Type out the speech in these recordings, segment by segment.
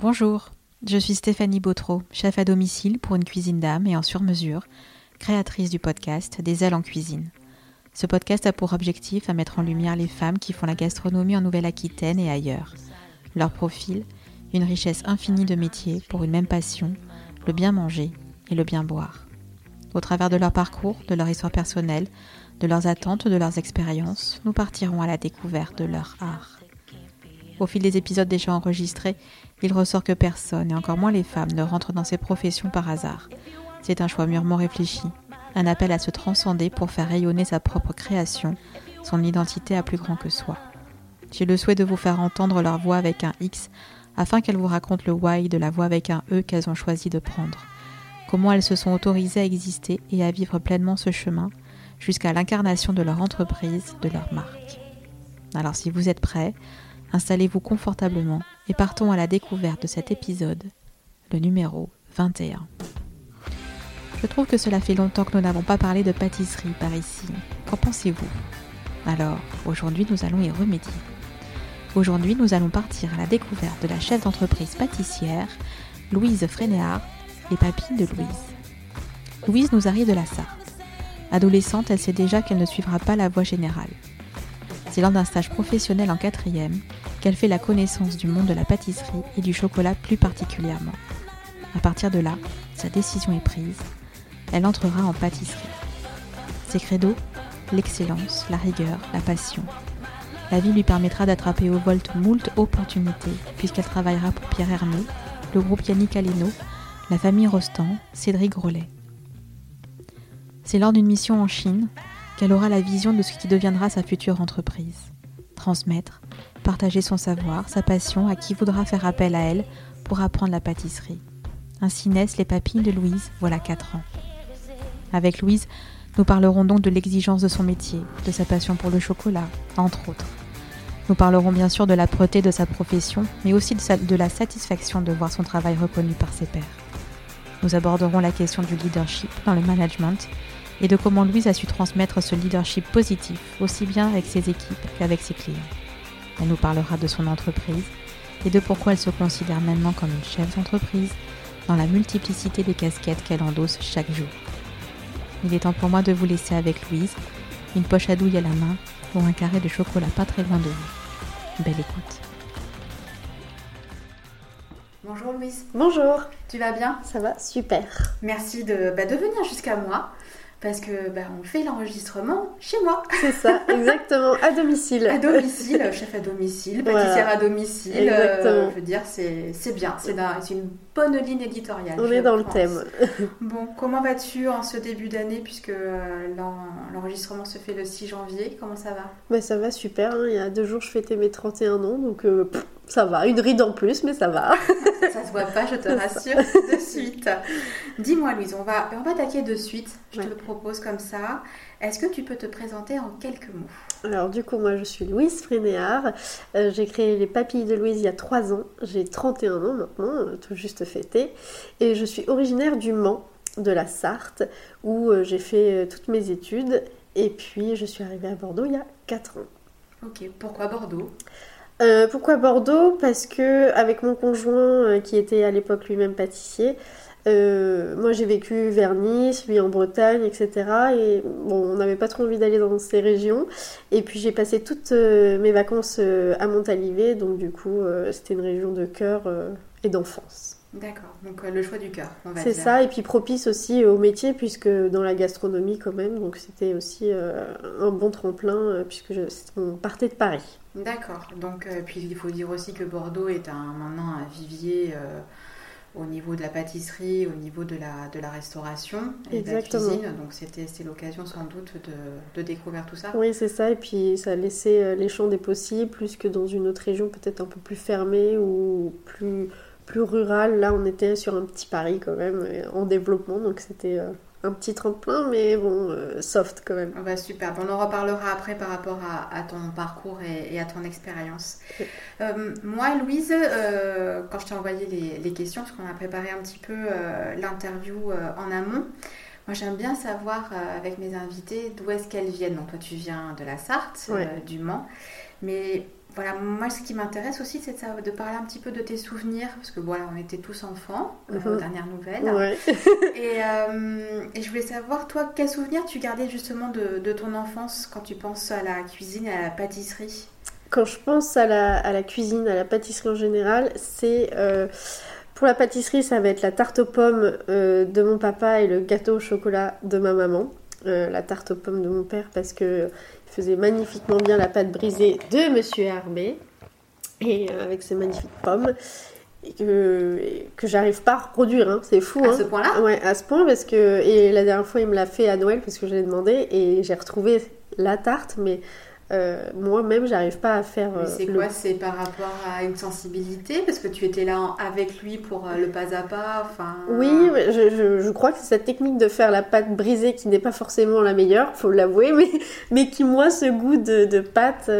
Bonjour, je suis Stéphanie Bautreau, chef à domicile pour une cuisine d'âme et en sur-mesure, créatrice du podcast Des ailes en cuisine. Ce podcast a pour objectif à mettre en lumière les femmes qui font la gastronomie en Nouvelle-Aquitaine et ailleurs. Leur profil, une richesse infinie de métiers pour une même passion, le bien manger et le bien boire. Au travers de leur parcours, de leur histoire personnelle, de leurs attentes, de leurs expériences, nous partirons à la découverte de leur art. Au fil des épisodes déjà enregistrés, il ressort que personne, et encore moins les femmes, ne rentrent dans ces professions par hasard. C'est un choix mûrement réfléchi, un appel à se transcender pour faire rayonner sa propre création, son identité à plus grand que soi. J'ai le souhait de vous faire entendre leur voix avec un X, afin qu'elles vous racontent le why de la voix avec un E qu'elles ont choisi de prendre. Comment elles se sont autorisées à exister et à vivre pleinement ce chemin, jusqu'à l'incarnation de leur entreprise, de leur marque. Alors si vous êtes prêts, installez-vous confortablement et partons à la découverte de cet épisode, le numéro 21. Je trouve que cela fait longtemps que nous n'avons pas parlé de pâtisserie par ici. Qu'en pensez-vous? Alors, aujourd'hui, nous allons y remédier. Aujourd'hui, nous allons partir à la découverte de la chef d'entreprise pâtissière, Louise Frénéard, les papilles de Louise. Louise nous arrive de la Sarthe. Adolescente, elle sait déjà qu'elle ne suivra pas la voie générale. C'est lors d'un stage professionnel en quatrième qu'elle fait la connaissance du monde de la pâtisserie et du chocolat plus particulièrement. À partir de là, sa décision est prise. Elle entrera en pâtisserie. Ses credos L'excellence, la rigueur, la passion. La vie lui permettra d'attraper au volt moult opportunités, puisqu'elle travaillera pour Pierre Hermé, le groupe Yannick Aleno, la famille Rostand, Cédric Grolet. C'est lors d'une mission en Chine qu'elle aura la vision de ce qui deviendra sa future entreprise. Transmettre, partager son savoir, sa passion à qui voudra faire appel à elle pour apprendre la pâtisserie. Ainsi naissent les papilles de Louise, voilà 4 ans. Avec Louise, nous parlerons donc de l'exigence de son métier, de sa passion pour le chocolat, entre autres. Nous parlerons bien sûr de l'âpreté de sa profession, mais aussi de, la satisfaction de voir son travail reconnu par ses pairs. Nous aborderons la question du leadership dans le management et de comment Louise a su transmettre ce leadership positif aussi bien avec ses équipes qu'avec ses clients. Elle nous parlera de son entreprise et de pourquoi elle se considère maintenant comme une chef d'entreprise dans la multiplicité des casquettes qu'elle endosse chaque jour. Il est temps pour moi de vous laisser avec Louise, une poche à douille à la main pour un carré de chocolat pas très loin de vous. Belle écoute. Bonjour Louise. Bonjour. Tu vas bien? Ça va, super. Merci de, bah, de venir jusqu'à moi parce que bah, on fait l'enregistrement chez moi. C'est ça, exactement, à domicile. à domicile, chef à domicile, pâtissière à domicile. Exactement. je veux dire, c'est bien, c'est une bonne ligne éditoriale. On est dans le thème. bon, comment vas-tu en ce début d'année puisque euh, l'enregistrement se fait le 6 janvier Comment ça va? Bah, Ça va super, hein. il y a deux jours je fêtais mes 31 ans, donc euh, ça va, une ride en plus, mais ça va. ça se voit pas, je te rassure de suite. Dis-moi, Louise, on va, on va attaquer de suite. Je te le propose comme ça. Est-ce que tu peux te présenter en quelques mots? Alors, du coup, moi, je suis Louise Frénéard. Euh, j'ai créé les Papilles de Louise il y a 3 ans. J'ai 31 ans maintenant, euh, tout juste fêté. Et je suis originaire du Mans, de la Sarthe, où euh, j'ai fait toutes mes études. Et puis, je suis arrivée à Bordeaux il y a 4 ans. Ok, pourquoi Bordeaux? Euh, pourquoi Bordeaux? Parce que avec mon conjoint euh, qui était à l'époque lui-même pâtissier, euh, moi j'ai vécu vers Nice, lui en Bretagne, etc. Et bon, on n'avait pas trop envie d'aller dans ces régions. Et puis j'ai passé toutes mes vacances à Montalivet, donc du coup c'était une région de cœur et d'enfance. D'accord, donc le choix du cœur, on va C'est ça, et puis propice aussi au métier, puisque dans la gastronomie quand même, donc c'était aussi un bon tremplin, puisque on partait de Paris. D'accord. Donc, euh, puis il faut dire aussi que Bordeaux est un, maintenant un vivier euh, au niveau de la pâtisserie, au niveau de la, de la restauration et de la cuisine. Donc, c'était l'occasion sans doute de, de, découvrir tout ça. Oui, c'est ça. Et puis, ça a laissé euh, les champs des possibles, plus que dans une autre région peut-être un peu plus fermée ou plus, plus rurale. Là, on était sur un petit Paris quand même, en développement. Donc, c'était un petit tremplin, mais bon, euh, soft quand même. Ah bah, super, on en reparlera après par rapport à, ton parcours et, à ton expérience. Euh, moi, Louise, euh, quand je t'ai envoyé les, questions, parce qu'on a préparé un petit peu l'interview en amont, moi j'aime bien savoir avec mes invités d'où est-ce qu'elles viennent. Donc toi tu viens de la Sarthe, du Mans, mais voilà, moi, ce qui m'intéresse aussi, c'est de, de, parler un petit peu de tes souvenirs, parce que voilà, on était tous enfants, euh, aux mhm. dernières nouvelles. et, euh, et, je voulais savoir, toi, quels souvenirs tu gardais justement de, de, ton enfance quand tu penses à la cuisine et à la pâtisserie? Quand je pense à la, à la, cuisine, à la pâtisserie en général, c'est... Euh, pour la pâtisserie, ça va être la tarte aux pommes de mon papa et le gâteau au chocolat de ma maman. la tarte aux pommes de mon père parce que faisait magnifiquement bien la pâte brisée de Monsieur Hermé, et euh, avec ses magnifiques pommes, et que, que j'arrive pas à reproduire, hein. c'est fou. À hein. ce point-là? Ouais, à ce point, parce que. Et la dernière fois, il me l'a fait à Noël, parce que je l'ai demandé, et j'ai retrouvé la tarte, mais euh, moi-même, j'arrive pas à faire. Euh, c'est quoi C'est par rapport à une sensibilité? Parce que tu étais là avec lui pour euh, le pas à pas enfin... Oui, je, je, crois que c'est cette technique de faire la pâte brisée qui n'est pas forcément la meilleure, faut l'avouer, mais, mais qui, moi, ce goût de, de pâte,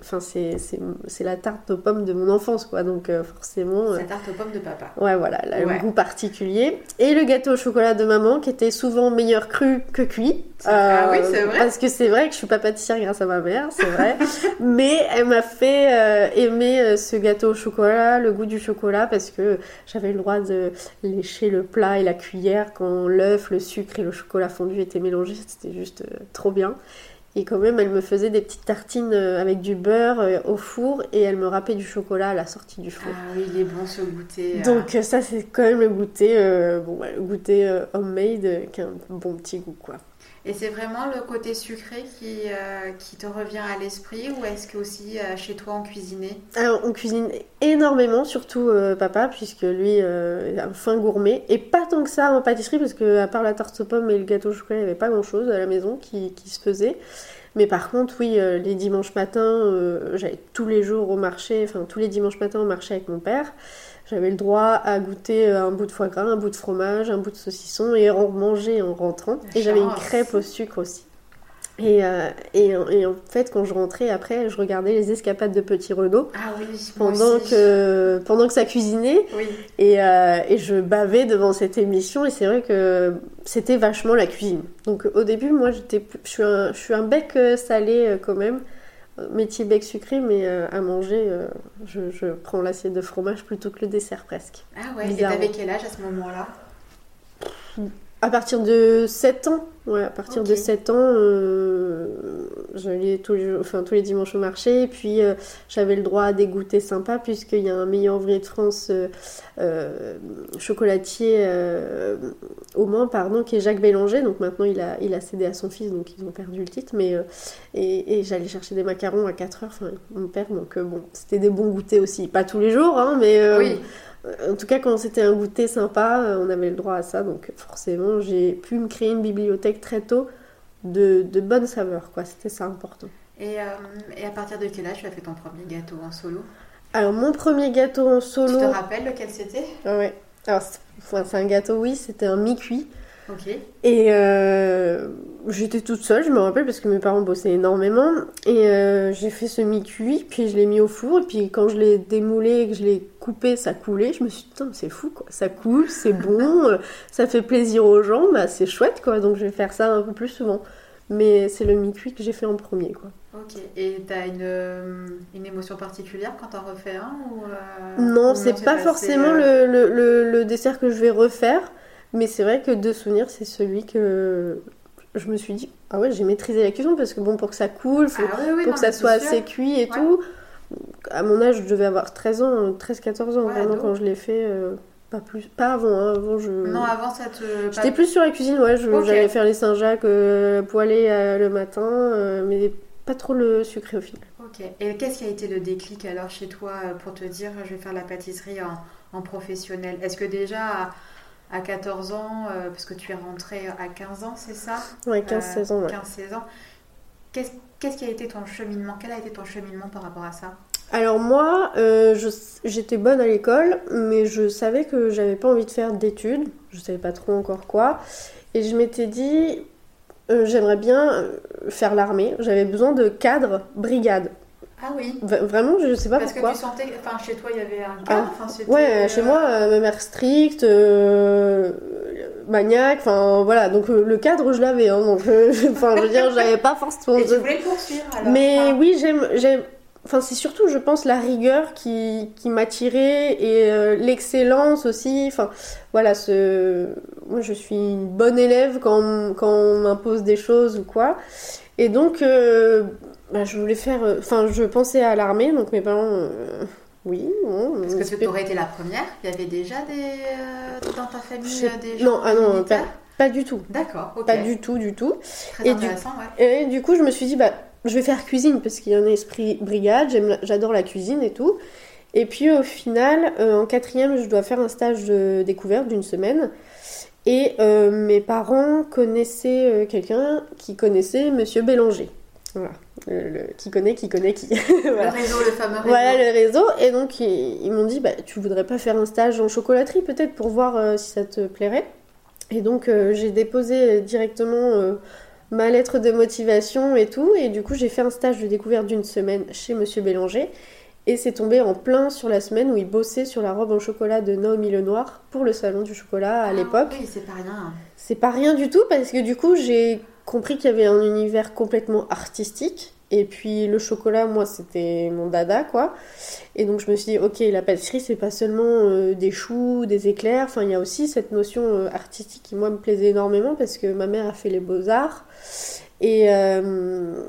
enfin, c'est la tarte aux pommes de mon enfance, quoi. Donc, forcément. C'est la tarte aux pommes de papa. Ouais, voilà, le goût particulier. Et le gâteau au chocolat de maman qui était souvent meilleur cru que cuit. ah oui, c'est vrai. Parce que c'est vrai que je suis pas pâtissière grâce à ma mère, c'est vrai. Mais elle m'a fait euh, aimer euh, ce gâteau au chocolat, le goût du chocolat, parce que j'avais le droit de lécher le plat et la cuillère quand l'œuf, le sucre et le chocolat fondu étaient mélangés. C'était juste euh, trop bien. Et quand même, elle me faisait des petites tartines avec du beurre au four et elle me râpait du chocolat à la sortie du four. Ah oui, il est bon ce goûter. Donc ça, c'est quand même le goûter, bon, le goûter homemade qui a un bon petit goût, quoi. Et c'est vraiment le côté sucré qui, euh, qui te revient à l'esprit ou est-ce que aussi euh, chez toi on cuisinait? On cuisine énormément, surtout euh, papa, puisque lui est un fin gourmet. Et pas tant que ça en pâtisserie, parce que à part la tarte aux pommes et le gâteau au chocolat, il n'y avait pas grand-chose à la maison qui, qui, se faisait. Mais par contre, oui, les dimanches matins, j'allais tous les jours au marché, enfin tous les dimanches matins au marché avec mon père. J'avais le droit à goûter euh, un bout de foie gras, un bout de fromage, un bout de saucisson et en manger en rentrant. Et j'avais une crêpe au sucre aussi. Et, euh, et, en fait, quand je rentrais après, je regardais les escapades de Petit Renaud ah oui, pendant, que, pendant que ça cuisinait. Oui. Et, euh, et, je bavais devant cette émission. Et c'est vrai que c'était vachement la cuisine. Donc au début, moi, j'étais, je, suis un, je suis un bec salé quand même métier bec sucré, mais euh, à manger, euh, je, prends l'assiette de fromage plutôt que le dessert presque. Ah ouais, et t'avais quel âge à ce moment-là? À partir de 7 ans. Ouais, à partir de 7 ans, euh, j'allais tous les, enfin, tous les dimanches au marché. Et puis, euh, j'avais le droit à des goûters sympas, puisqu'il y a un meilleur ouvrier de France, euh, chocolatier au Mans, pardon, qui est Jacques Bélanger. Donc maintenant, il a, il a cédé à son fils, donc ils ont perdu le titre. Mais, et, et j'allais chercher des macarons à 4 heures, enfin, mon père. Donc, bon, c'était des bons goûters aussi. Pas tous les jours, hein, mais. oui. En tout cas, quand c'était un goûter sympa, on avait le droit à ça. Donc forcément, j'ai pu me créer une bibliothèque très tôt de, de bonnes saveurs, quoi. C'était ça important. Et, euh, et, à partir de quel âge tu as fait ton premier gâteau en solo? Alors, mon premier gâteau en solo. Tu te rappelles lequel c'était? Ah Ouais. Alors, c'est un gâteau, oui, c'était un mi-cuit. Et euh, j'étais toute seule, je me rappelle, parce que mes parents bossaient énormément. Et euh, j'ai fait ce mi-cuit, puis je l'ai mis au four. Et puis quand je l'ai démoulé, que je l'ai coupé, ça coulait. Je me suis dit, putain, c'est fou, quoi. Ça coule, c'est bon, euh, ça fait plaisir aux gens, bah, c'est chouette, quoi. Donc je vais faire ça un peu plus souvent. Mais c'est le mi-cuit que j'ai fait en premier, quoi. Ok. Et t'as une, une émotion particulière quand t'en refais un ou Non, c'est pas forcément le, le, le dessert que je vais refaire. Mais c'est vrai que de souvenir, c'est celui que je me suis dit, ah ouais, j'ai maîtrisé la cuisson parce que bon, pour que ça coule, faut, ah pour que ça soit assez cuit et tout. À mon âge, je devais avoir 13 ans, 13-14 ans vraiment quand je l'ai fait. Euh, pas plus, pas avant, hein, avant je. Non, avant ça te. J'étais plus sur la cuisine, ouais. J'allais faire les Saint-Jacques euh, poêlés euh, le matin, mais pas trop le sucré au final. Ok. Et qu'est-ce qui a été le déclic alors chez toi pour te dire, je vais faire la pâtisserie en, en professionnel? Est-ce que déjà à 14 ans, euh, parce que tu es rentrée à 15 ans, c'est ça? Oui, 15-16 ans. Ouais. 15-16 ans. Qu'est-ce qui a été ton cheminement? Quel a été ton cheminement par rapport à ça? Alors moi, euh, j'étais bonne à l'école, mais je savais que j'avais pas envie de faire d'études. Je savais pas trop encore quoi. Et je m'étais dit, euh, j'aimerais bien faire l'armée. J'avais besoin de cadre brigade. Ah oui. vraiment, je sais pas pourquoi. Parce que tu sentais, enfin, chez toi, il y avait un cadre. Ah, ouais, chez moi, euh, ma mère stricte, euh, maniaque, enfin voilà. Donc euh, le cadre, je l'avais. Hein, donc, enfin, je veux dire, j'avais pas forcément. Et tu voulais poursuivre alors Mais oui, j'aime, j'aime. Enfin, c'est surtout, je pense, la rigueur qui, qui m'a tirée et euh, l'excellence aussi. Enfin, voilà, ce... moi je suis une bonne élève quand, on- quand on m'impose des choses ou quoi. Et donc, euh, bah, je voulais faire. euh, Enfin, je pensais à l'armée, donc mes parents. euh, oui, bon. Parce que tu aurais été la première. Il y avait déjà des, euh, dans ta famille des non, gens ah non, pas, pas du tout. D'accord, ok. Pas du tout, du tout. Très Et du- intéressant, ouais. Et du coup, je me suis dit, bah, je vais faire cuisine parce qu'il y a un esprit brigade, j'adore la cuisine et tout. Et puis au final, euh, en quatrième, je dois faire un stage de découverte d'une semaine. Et euh, mes parents connaissaient euh, quelqu'un qui connaissait Monsieur Bélanger. Voilà. Le- le- qui connaît, qui connaît qui. voilà. Le réseau, le fameux réseau. Voilà le réseau. Et donc, ils, ils m'ont dit, bah, tu voudrais pas faire un stage en chocolaterie peut-être pour voir euh, si ça te plairait. Et donc, euh, j'ai déposé directement euh, ma lettre de motivation et tout. Et du coup, j'ai fait un stage de découverte d'une semaine chez Monsieur Bélanger. Et c'est tombé en plein sur la semaine où il bossait sur la robe en chocolat de Naomi Lenoir pour le salon du chocolat à Ah, l'époque. Oui, c'est pas rien. C'est pas rien du tout parce que du coup j'ai compris qu'il y avait un univers complètement artistique. Et puis le chocolat, moi c'était mon dada quoi. Et donc je me suis dit, ok, la pâtisserie c'est pas seulement euh, des choux, des éclairs, enfin il y a aussi cette notion euh, artistique qui moi me plaisait énormément parce que ma mère a fait les beaux-arts. Et, euh,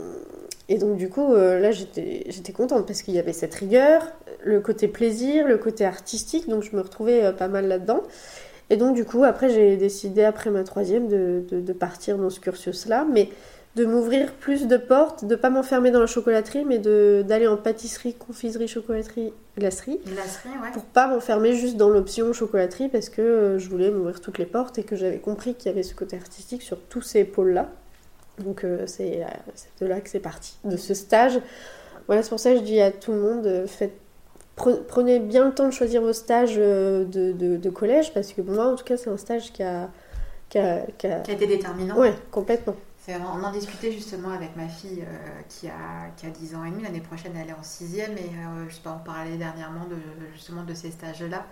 et donc du coup là j'étais contente parce qu'il y avait cette rigueur, le côté plaisir, le côté artistique, donc je me retrouvais pas mal là-dedans. Et donc, du coup, après, j'ai décidé, après ma troisième, de, de, de partir dans ce cursus-là, mais de m'ouvrir plus de portes, de pas m'enfermer dans la chocolaterie, mais d'aller en pâtisserie, confiserie, chocolaterie, glacerie, Glacerie, ouais. pour pas m'enfermer juste dans l'option chocolaterie, parce que euh, je voulais m'ouvrir toutes les portes et que j'avais compris qu'il y avait ce côté artistique sur tous ces pôles-là. Donc, euh, c'est euh, c'est de là que c'est parti, de ce stage. Voilà, c'est pour ça que je dis à tout le monde, faites Prenez bien le temps de choisir vos stages euh, de, de- de collège parce que pour moi, en tout cas, c'est un stage qui a. Qui a, qui a- Qui a été déterminant. Ouais, complètement. On en discutait justement avec ma fille euh, qui, a, qui a 10 ans et demi. L'année prochaine, elle est en 6e et euh, je sais pas, on parlait dernièrement de, justement de ces stages-là.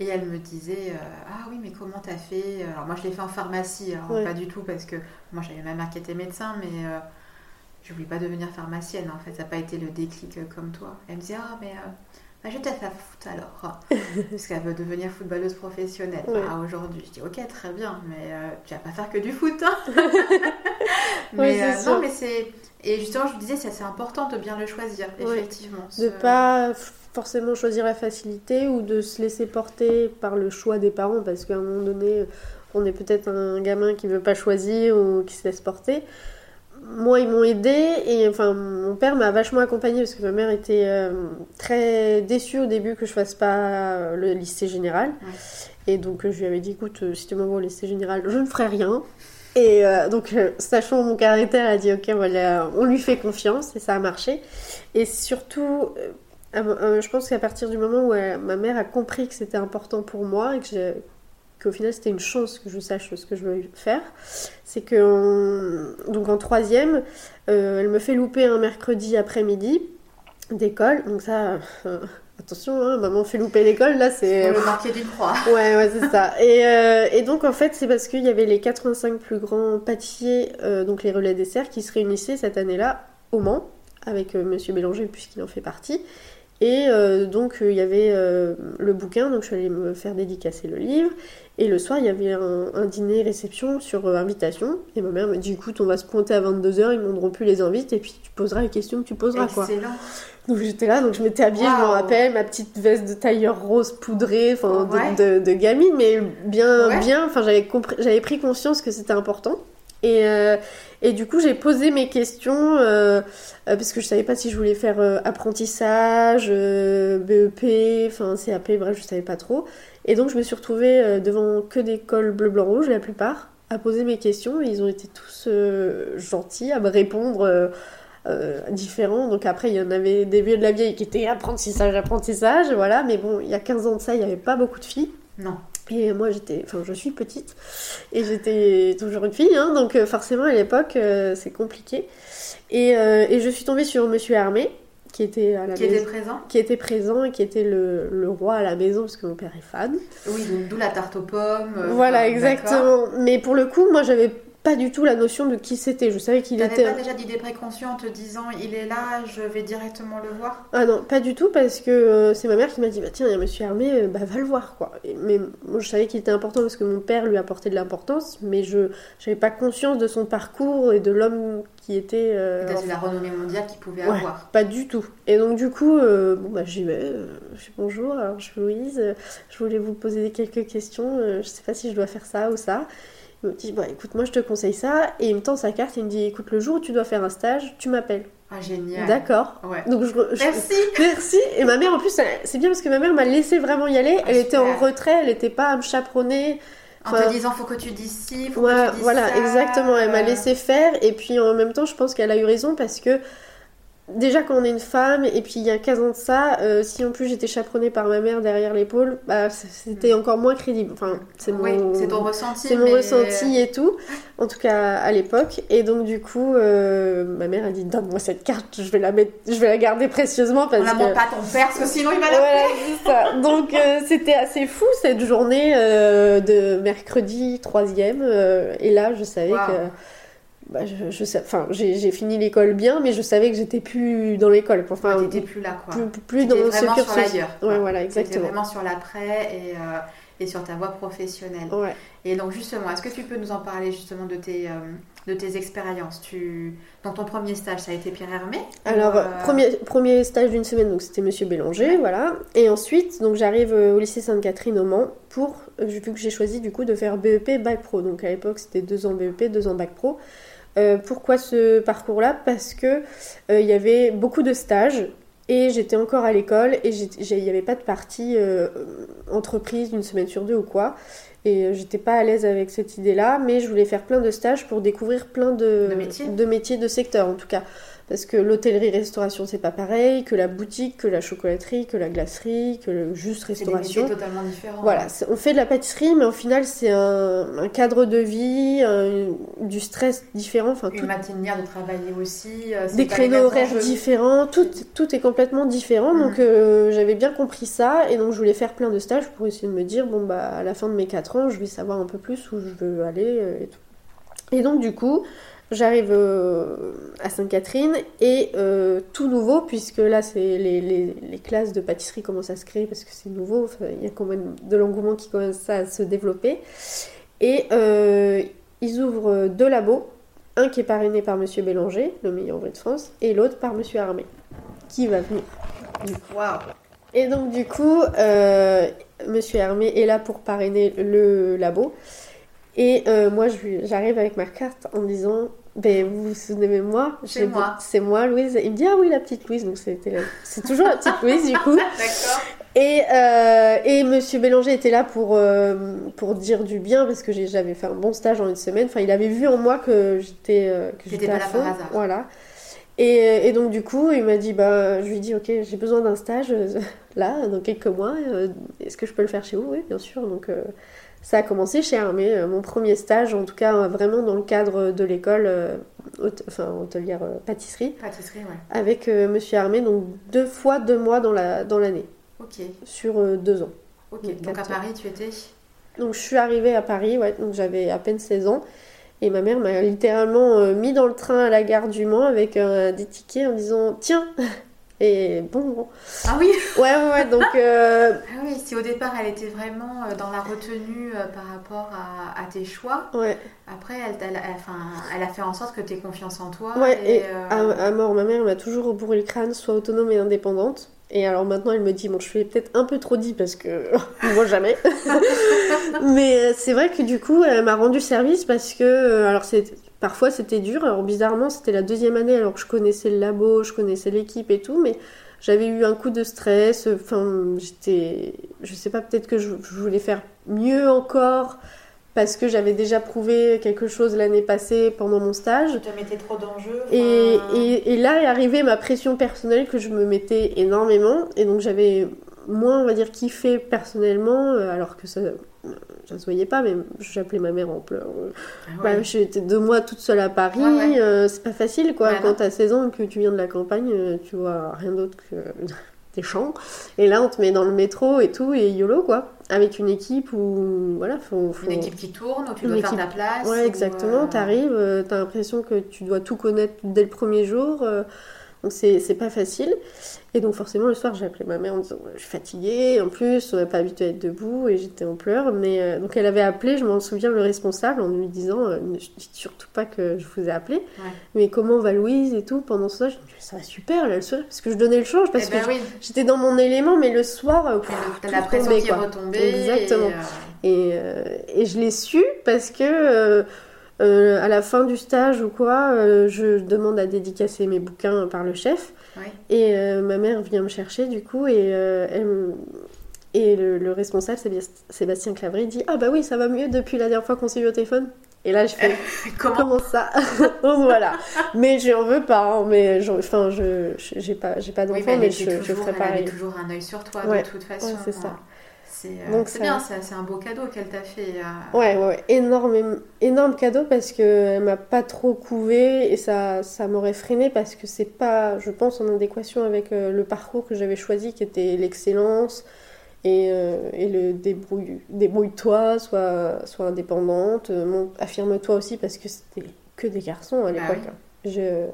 Et elle me disait euh, Ah oui, mais comment t'as fait? Alors, moi, je l'ai fait en pharmacie. Alors, Ouais. pas du tout parce que moi, j'avais ma mère qui était médecin, mais je voulais pas devenir pharmacienne. En fait, ça n'a pas été le déclic comme toi. Elle me disait Ah, mais euh, bah, je vais peut-être la foot alors. parce qu'elle veut devenir footballeuse professionnelle Ouais. Ah, aujourd'hui. Je dis Ok, très bien, mais euh, tu vas pas faire que du foot. hein. Mais euh, non, mais c'est. Et justement, je vous disais, c'est assez important de bien le choisir, Ouais. effectivement. De Ce- pas forcément choisir la facilité ou de se laisser porter par le choix des parents parce qu'à un moment donné, on est peut-être un gamin qui veut pas choisir ou qui se laisse porter. Moi, ils m'ont aidé et enfin, mon père m'a vachement accompagnée parce que ma mère était euh, très déçue au début que je fasse pas euh, le lycée général. Ouais. Et donc, euh, je lui avais dit écoute, si tu m'envoies au lycée général, je ne ferai rien. Et euh, donc, sachant mon caractère, elle a dit ok, voilà, on lui fait confiance et ça a marché. Et surtout, euh, je pense qu'à partir du moment où ma mère a compris que c'était important pour moi et que qu'au final c'était une chance que je sache ce que je veux faire, c'est que en- donc en troisième, euh, elle me fait louper un mercredi après-midi d'école. Donc ça, euh, attention, hein, maman fait louper l'école, là c'est le marquer d'une croix. Ouais, ouais, c'est ça. Et, euh, et donc, en fait, c'est parce qu'il y avait les 85 plus grands pâtissiers, donc les relais desserts, qui se réunissaient cette année-là au Mans, avec Monsieur Bélanger, puisqu'il en fait partie. Et euh, donc, euh, il y avait euh, le bouquin, donc je suis allée me faire dédicacer le livre. Et le soir, il y avait un, un dîner-réception sur euh, invitation. Et ma mère me dit écoute, on va se pointer à 22h, ils m'ont plus les invites, et puis tu poseras les questions que tu poseras, quoi. Excellent. Donc j'étais là, donc je m'étais habillée, je Waouh. rappelle, ma petite veste de tailleur rose poudrée, enfin de- Ouais. de, de gamine, mais bien, Ouais. bien, enfin j'avais pris conscience que c'était important. Et, euh, et du coup j'ai posé mes questions euh, euh, parce que je savais pas si je voulais faire apprentissage, BEP, enfin CAP, bref je savais pas trop. Et donc je me suis retrouvée euh, devant que des cols bleu, blanc, rouge la plupart, à poser mes questions et ils ont été tous euh, gentils à me répondre. euh, euh, différents. Donc après, il y en avait des vieux de la vieille qui étaient apprentissage, apprentissage, voilà. Mais bon, il y a 15 ans de ça, il n'y avait pas beaucoup de filles. Non. Et moi, j'étais, enfin, je suis petite et j'étais toujours une fille, hein, donc forcément à l'époque, c'est compliqué. Et, et je suis tombée sur Monsieur Hermé, qui était à la Qui maison, était présent qui était présent et qui était le, le roi à la maison parce que mon père est fan. Oui, donc d'où la tarte aux pommes. euh, Voilà, enfin, exactement. Mais pour le coup, moi, j'avais pas du tout la notion de qui c'était. Je savais qu'il T'avais était. pas déjà d'idée préconçue en te disant il est là, je vais directement le voir? Ah non, pas du tout, parce que euh, c'est ma mère qui m'a dit bah tiens, il y a monsieur Hermé, euh, bah va le voir quoi. Et- mais moi je savais qu'il était important parce que mon père lui apportait de l'importance, mais je n'avais pas conscience de son parcours et de l'homme qui était. euh, la renommée mondiale qu'il pouvait Ouais. avoir. Pas du tout. Et donc du coup, euh, bon bah j'y vais. euh, je dis bonjour, alors je suis Louise, euh, je voulais vous poser quelques questions. euh, je sais pas si je dois faire ça ou ça. Il me dit bah écoute, moi je te conseille ça. Et il me tend sa carte et il me dit écoute, le jour où tu dois faire un stage, tu m'appelles. Ah, génial. D'accord. Ouais. Donc je, je- Merci. Merci. Et ma mère en plus, c'est bien parce que ma mère m'a laissé vraiment y aller. Ah, Elle était en retrait, elle n'était pas à me chaperonner. En Enfin, te disant faut que tu dises ci, faut Ouais, que tu dises voilà, ça. exactement. Elle m'a laissé faire. Et puis en même temps, je pense qu'elle a eu raison parce que déjà quand on est une femme, et puis il y a 15 ans de ça, euh, si en plus j'étais chaperonnée par ma mère derrière l'épaule, bah, c'était encore moins crédible. Enfin, c'est mon, Oui, c'est ton ressenti. c'est mon mais- ressenti et tout, en tout cas à l'époque. Et donc du coup, euh, ma mère a dit donne-moi cette carte, je vais la mettre, je vais la garder précieusement parce On la que. montre pas à ton père parce que sinon il va la Voilà, c'est ça. Donc euh, c'était assez fou cette journée de mercredi troisième. euh, et là, je savais que. Bah, je, je sais, enfin, j'ai fini l'école bien, mais je savais que j'étais plus dans l'école. Enfin, T'étais plus là quoi. plus, plus dans ce sur cursus. l'ailleurs. Ouais, quoi. voilà, exactement. vraiment sur l'après et, euh, et sur ta voie professionnelle. Ouais. Et donc justement, est-ce que tu peux nous en parler justement de tes, euh, de tes expériences? Tu... Donc ton premier stage, ça a été Pierre Hermé Alors, euh, premier, premier stage d'une semaine, donc c'était Monsieur Bélanger, voilà. Et ensuite, donc j'arrive au lycée Sainte-Catherine au Mans pour, vu que j'ai choisi du coup de faire BEP Bac Pro. Donc à l'époque, c'était deux ans BEP, deux ans Bac Pro. Euh, pourquoi ce parcours-là? Parce que euh, il y avait beaucoup de stages et j'étais encore à l'école et il n'y avait pas de partie euh, entreprise d'une semaine sur deux ou quoi. Et j'étais pas à l'aise avec cette idée-là, mais je voulais faire plein de stages pour découvrir plein de, De métiers. de métiers de secteur en tout cas. Parce que l'hôtellerie-restauration, c'est pas pareil, que la boutique, que la chocolaterie, que la glacerie, que le juste c'est restauration. totalement différents. Voilà, c'est- on fait de la pâtisserie, mais au final, c'est un, un cadre de vie, un- du stress différent, enfin, tout, Une manière de travailler aussi. euh, c'est des créneaux horaires différents, tout, tout est complètement différent. Donc euh, j'avais bien compris ça, et donc je voulais faire plein de stages pour essayer de me dire, bon, bah, à la fin de mes 4 ans, je vais savoir un peu plus où je veux aller euh, et tout. Et donc, du coup, j'arrive euh, à Sainte-Catherine et euh, tout nouveau, puisque là, c'est les, les- les classes de pâtisserie commencent à se créer parce que c'est nouveau, enfin, il y a quand même de l'engouement qui commence à se développer. Et euh, ils ouvrent deux labos, un qui est parrainé par Monsieur Bélanger, le meilleur ouvrier de France, et l'autre par Monsieur Armé, qui va venir. Waouh. Et donc du coup, Monsieur Hermé est là pour parrainer le labo. Et moi, j'arrive avec ma carte en disant, ben vous vous souvenez de moi C'est moi. C'est moi, Louise. Il me dit ah oui la petite Louise. Donc c'était c'est toujours la petite Louise du coup. D'accord. Et, euh, et Monsieur Bélanger était là pour, euh, pour dire du bien parce que j'avais fait un bon stage en une semaine. Enfin, il avait vu en moi que j'étais euh, que j'étais pas à là fond. par hasard. Voilà. Et, et donc du coup, il m'a dit, bah, je lui ai dit, ok, j'ai besoin d'un stage euh, là, dans quelques mois. Est-ce que je peux le faire chez vous? Oui, bien sûr. Donc ça a commencé chez Hermé, euh, mon premier stage, en tout cas euh, vraiment dans le cadre de l'école, euh, hôte- enfin hôtelière euh, pâtisserie, Pâtisserie, ouais. avec euh, Monsieur Hermé, donc deux fois deux mois dans la dans l'année, Ok. sur deux ans. Ok. Donc, Donc à ans. Paris, tu étais. Donc je suis arrivée à Paris, ouais, donc j'avais à peine 16 ans. Et ma mère m'a littéralement mis dans le train à la gare du Mans avec des tickets en disant Tiens Et bon. Ah oui. Ouais, ouais, ouais, donc. euh, Ah oui. Si au départ elle était vraiment euh, dans la retenue euh, par rapport à, à tes choix, ouais, après elle, t'a- elle- enfin, elle a fait en sorte que tu aies confiance en toi. ouais, et euh, à, à mort, ma mère m'a toujours bourré le crâne, soit autonome et indépendante. Et alors maintenant, elle me dit Bon, je fais peut-être un peu trop dit parce que. moi, jamais. Mais euh, c'est vrai que du coup, elle m'a rendu service parce que. euh, alors, c'est. Parfois c'était dur, alors bizarrement c'était la deuxième année alors que je connaissais le labo, je connaissais l'équipe et tout, mais j'avais eu un coup de stress, enfin j'étais, je sais pas, peut-être que je, je voulais faire mieux encore parce que j'avais déjà prouvé quelque chose l'année passée pendant mon stage. Te mettais trop d'enjeux. Et, enfin, et, et là est arrivée ma pression personnelle que je me mettais énormément. Et donc j'avais moins, on va dire, kiffé personnellement, euh, alors que ça, ça se voyait pas, mais j'appelais ma mère en pleurs. ah Bah, ouais. J'étais deux mois toute seule à Paris, ouais. euh, c'est pas facile quoi. Ouais, Quand t'as 16 ans et que tu viens de la campagne, euh, tu vois rien d'autre que des champs. Et là, on te met dans le métro et tout, et YOLO quoi. Avec une équipe où voilà, faut, faut... une équipe qui tourne, où tu dois faire ta place. Ouais, exactement. Arrives, euh, tu as l'impression que tu dois tout connaître dès le premier jour. Euh, donc c'est pas facile. Et donc forcément le soir j'ai appelé ma mère en disant je suis fatiguée, en plus on n'est pas habitué à être debout et j'étais en pleurs. Mais euh, donc elle avait appelé, je m'en souviens, le responsable en lui disant euh, ne dites surtout pas que je vous ai appelé. Mais comment va Louise et tout pendant ça je dis ça va super là le soir parce que je donnais le change parce eh ben que j'étais dans mon élément mais le soir euh, t'as la pression qui est retombée. Exactement. Et, et, je l'ai su parce que euh, à la fin du stage ou quoi, euh, je demande à dédicacer mes bouquins par le chef. Et euh, ma mère vient me chercher du coup et, elle, et le, responsable, Sébastien Clavry, dit Ah bah oui, ça va mieux depuis la dernière fois qu'on s'est eu au téléphone. Et là, je fais comment, ça voilà. Mais j'en veux pas. Hein, mais enfin, je j'ai pas j'ai pas d'enfant, mais, je, je ferai pareil. toujours un œil sur toi de toute façon. c'est ça. Euh, c'est bien, c'est un beau cadeau qu'elle t'a fait. Euh. Ouais, ouais, énorme, énorme cadeau parce qu'elle m'a pas trop couvé et ça, ça m'aurait freiné parce que c'est pas, je pense, en adéquation avec euh, le parcours que j'avais choisi qui était l'excellence et, et, le débrouille, débrouille-toi, sois, sois indépendante, affirme-toi aussi parce que c'était que des garçons à bah l'époque. Hein. Je...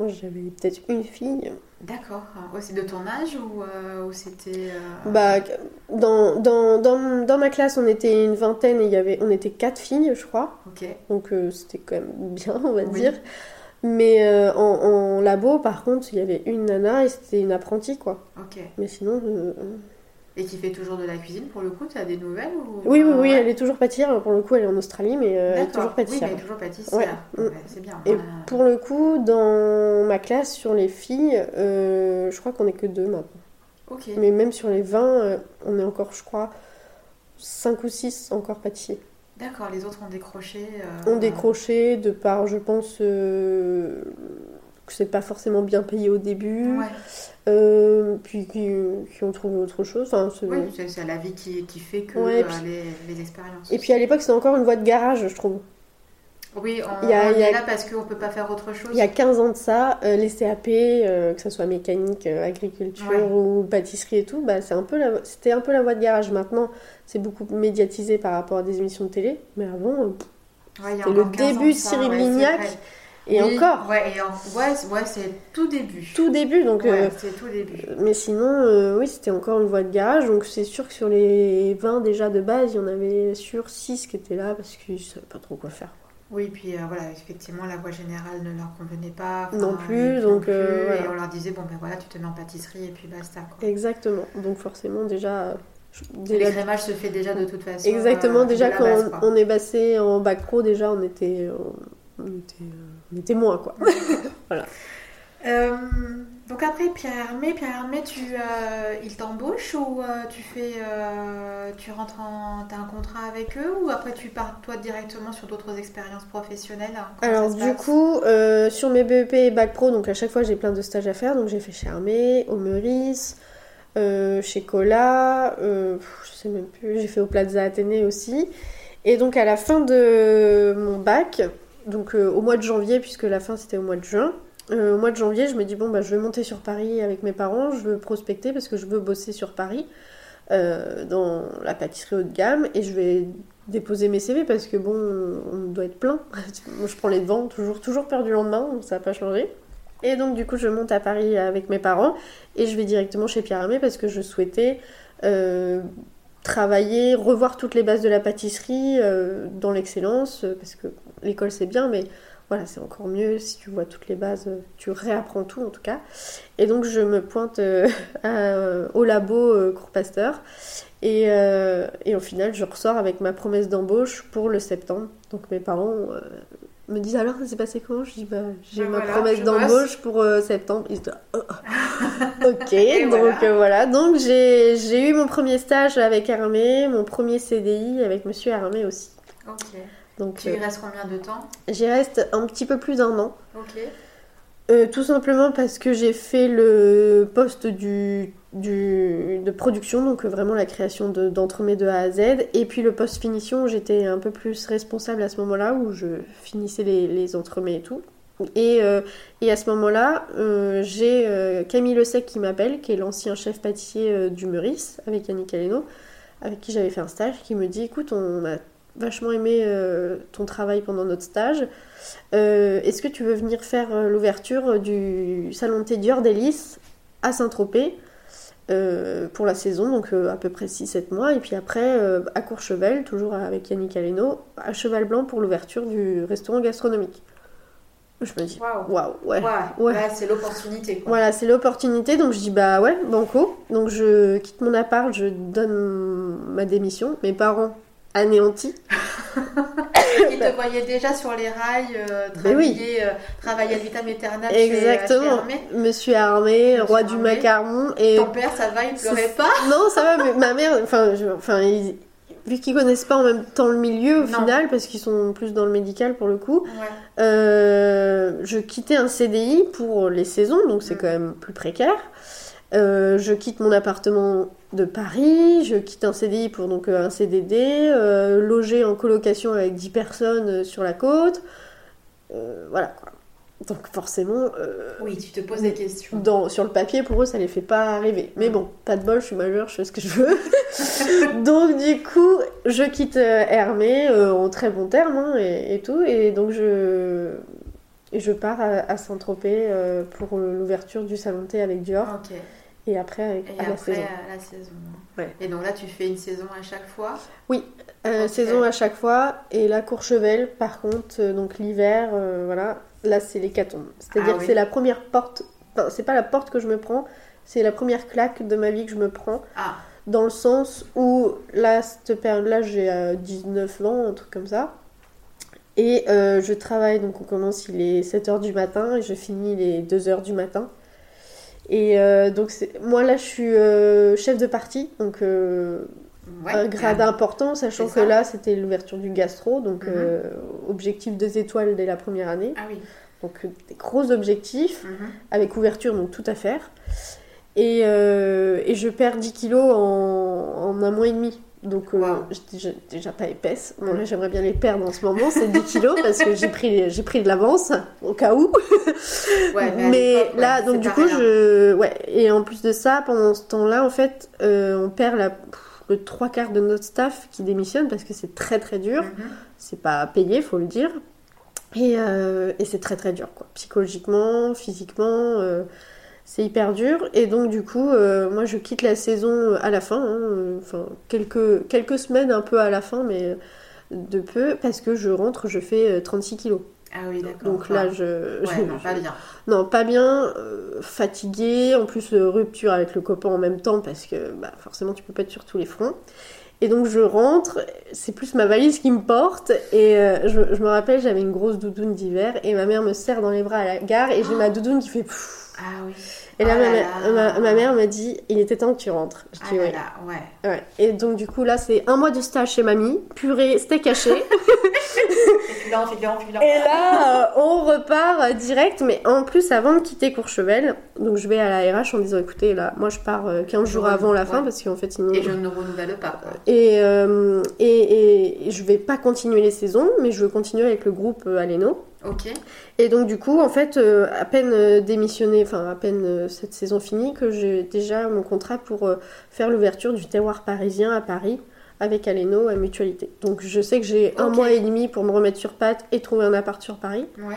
Ah. Moi j'avais peut-être une fille. D'accord. c'est de ton âge ou, euh, c'était. Euh, bah, dans, dans, dans, dans, ma classe, on était une vingtaine et il y avait, on était quatre filles, je crois. Ok. Donc euh, c'était quand même bien, on va dire. Mais en, en, labo, par contre, il y avait une nana et c'était une apprentie, quoi. Ok. Mais sinon. Et qui fait toujours de la cuisine pour le coup Tu as des nouvelles ou... Oui, oui, oui, elle est toujours pâtissière. Pour le coup, elle est en Australie, mais elle est toujours pâtissière. Oui, elle est toujours pâtissière. Mm. c'est bien. Et pour le coup, dans ma classe, sur les filles, euh, je crois qu'on est que deux maintenant. Ok. Mais même sur les 20, euh, on est encore, je crois, 5 ou 6 encore pâtissiers. D'accord, les autres ont décroché. Euh... Ont décroché de par, je pense, euh, que c'est pas forcément bien payé au début. Ouais. Euh, puis qui, qui, ont trouvé autre chose. Enfin, oui, c'est la vie qui, qui fait que euh, les, les, expériences. Et puis à l'époque, c'était encore une voie de garage, je trouve. Oui, on, y a, est là parce qu'on ne peut pas faire autre chose. Il y a 15 ans de ça, euh, les CAP, que ce soit mécanique, agriculture ou pâtisserie et tout, bah, c'est un peu c'était un peu la voie de garage. Maintenant, c'est beaucoup médiatisé par rapport à des émissions de télé, mais avant, c'était le début de Cyril Lignac. Et encore. Ouais, ouais, c'est tout début. Tout début, donc. Ouais, euh, c'est tout début. Mais sinon, euh, oui, c'était encore une voie de garage. Donc c'est sûr que sur les 20 déjà de base, il y en avait sur 6 qui étaient là parce qu'ils ne savaient pas trop quoi faire. Oui, puis euh, voilà, effectivement, la voie générale ne leur convenait pas. Non plus, donc. Et on leur disait, bon ben voilà, tu te mets en pâtisserie et puis basta. Quoi. Exactement. Donc forcément, déjà. L'écrémage se fait déjà de toute façon. Exactement, déjà quand on, est passé en bac pro, déjà on était, on était des témoins, quoi. voilà. Euh, donc après Pierre Hermé, Pierre Hermé, tu, euh, il t'embauche ou euh, tu fais, tu rentres en, as un contrat avec eux ou après tu pars toi directement sur d'autres expériences professionnelles? Hein, Alors du coup, sur mes BEP et Bac Pro, donc à chaque fois j'ai plein de stages à faire, donc j'ai fait chez Hermé, au Meurice, chez Cola, je sais même plus, j'ai fait au Plaza Athénée aussi. Et donc à la fin de mon bac, donc euh, au mois de janvier, puisque la fin c'était au mois de juin. Euh, au mois de janvier, je me dis bon bah je vais monter sur Paris avec mes parents, je veux prospecter parce que je veux bosser sur Paris euh, dans la pâtisserie haut de gamme et je vais déposer mes CV parce que bon on doit être plein. Je prends les devants, toujours toujours peur du lendemain, donc ça n'a pas changé. Et donc du coup je monte à Paris avec mes parents et je vais directement chez Pierre Hermé parce que je souhaitais travailler, revoir toutes les bases de la pâtisserie dans l'excellence parce que l'école c'est bien, mais voilà, c'est encore mieux si tu vois toutes les bases, tu réapprends tout en tout cas. Et donc je me pointe euh, euh, au labo euh, cours Pasteur et, et, au final je ressors avec ma promesse d'embauche pour le septembre. Donc mes parents me disent alors ça s'est passé comment? Je dis bah j'ai ma promesse d'embauche pour septembre. Ils disent oh. ok donc voilà donc j'ai eu mon premier stage avec Hermé, mon premier CDI avec Monsieur Hermé aussi. Ok. Donc, tu y euh, restes combien de temps J'y reste un petit peu plus d'un an. Ok. Euh, tout simplement parce que j'ai fait le poste du, du, de production, donc vraiment la création d'entremets de, A à Z, et puis le poste finition, j'étais un peu plus responsable à ce moment-là, où je finissais les, les entremets et tout. Et, euh, et à ce moment-là, j'ai Camille Le Sec qui m'appelle, qui est l'ancien chef pâtissier du Meurice, avec Yannick Aleno, avec qui j'avais fait un stage, qui me dit écoute, on a vachement aimé euh, ton travail pendant notre stage. Euh, Est-ce que tu veux venir faire euh, l'ouverture du salon Dior d'Hélice à Saint-Tropez euh, pour la saison, donc à peu près 6-7 mois. Et puis après, à Courchevel, toujours avec Yannick Aleno, à Cheval Blanc pour l'ouverture du restaurant gastronomique. Je me dis, Waouh. waouh, ouais. Ouais, c'est l'opportunité. Voilà, c'est l'opportunité, donc je dis bah ouais, banco. Donc je quitte mon appart, je donne ma démission. Mes parents anéantis. Ils te voyaient déjà sur les rails, euh, oui. euh, travailler à vitam aeternam Exactement. chez, chez. Monsieur Armé, Monsieur roi du macaron. Et Ton père, ça va, il pleurait pas non, ça va, mais ma mère, enfin, enfin ils- vu qu'ils connaissent pas en même temps le milieu au Non. final, parce qu'ils sont plus dans le médical pour le coup, Ouais. Euh, je quittais un CDI pour les saisons, donc c'est Mm. quand même plus précaire. Euh, je quitte mon appartement de Paris, je quitte un CDI pour donc euh, un CDD, euh, loger en colocation avec 10 personnes euh, sur la côte. Euh, voilà quoi. Donc forcément, euh, Oui, tu te poses des questions. dans, sur le papier, pour eux, ça les fait pas rêver. Mais bon, pas de bol, je suis majeure, je fais ce que je veux. donc du coup, je quitte Hermé en très bon terme hein, et, et tout. Et donc je, et je pars à, à Saint-Tropez pour l'ouverture du salon thé avec Dior. Ok. Et après, avec, Et à la après, saison. à la saison. Ouais. Et donc là, tu fais une saison à chaque fois? Euh, Ok. Saison à chaque fois. Et la Courchevel, par contre, euh, donc l'hiver, euh, voilà, là c'est l'hécatombe. C'est-à-dire Ah que oui. c'est la première porte, enfin, c'est pas la porte que je me prends, c'est la première claque de ma vie que je me prends. Ah, Dans le sens où, là, cette période-là, j'ai euh, 19 ans, un truc comme ça. Et euh, je travaille, donc on commence, il est 7h du matin et je finis les 2h du matin. Et euh, donc, moi là, je suis euh, chef de partie, donc euh, ouais. un grade important, sachant que là, c'était l'ouverture du gastro, donc Mhm. euh, objectif 2 étoiles dès la première année. Ah oui. Donc, des gros objectifs Mhm. avec ouverture, donc tout à faire. Et, euh, et je perds 10 kilos en, en un mois et demi. Donc, euh, j'étais déjà, pas épaisse. Bon, là, j'aimerais bien les perdre en ce moment, ces 10 kilos, parce que j'ai pris, j'ai pris de l'avance, au cas où. Ouais, mais, Mais ouais, là, donc du coup, rien. je. Ouais, et en plus de ça, pendant ce temps-là, en fait, euh, on perd la... pff, le trois quarts de notre staff qui démissionne parce que c'est très très dur. Mhm. C'est pas payé, faut le dire. Et, euh, et c'est très très dur, quoi. Psychologiquement, physiquement, c'est hyper dur. Et donc, du coup, euh, moi, je quitte la saison à la fin. hein, euh, Enfin, quelques, quelques semaines un peu à la fin, mais de peu, parce que je rentre, je fais euh, 36 kilos. Ah oui, d'accord. Donc là, je. Ouais, je- non, pas bien. non, pas bien, euh, fatiguée, en plus euh, rupture avec le copain en même temps parce que bah, forcément tu peux pas être sur tous les fronts. Et donc je rentre, c'est plus ma valise qui me porte et euh, je, je me rappelle j'avais une grosse doudoune d'hiver et ma mère me serre dans les bras à la gare et j'ai ma doudoune qui fait pfff. Ah oui. Et là, Oh ma, là ma- ma mère m'a dit il était temps que tu rentres. Je Ah dis là oui. là, ouais. Ouais. Et donc du coup là c'est un mois de stage chez mamie, purée, steak haché. Féculent. Et là, euh, on repart euh, direct, mais en plus, avant de quitter Courchevel, donc je vais à la RH en disant écoutez, là, moi je pars euh, 15 jours Je avant la ouais. fin parce qu'en fait, sinon. Et je ne renouvelle pas. quoi. Et, euh, et, et- et je vais pas continuer les saisons, mais je veux continuer avec le groupe euh, Aleno. Ok. Et donc, du coup, en fait, euh, à peine euh, démissionné, enfin, à peine euh, cette saison finie, que j'ai déjà mon contrat pour euh, faire l'ouverture du terroir parisien à Paris avec Aleno à Mutualité. Donc, je sais que j'ai un mois et demi pour me remettre sur pattes et trouver un appart sur Paris Ouais.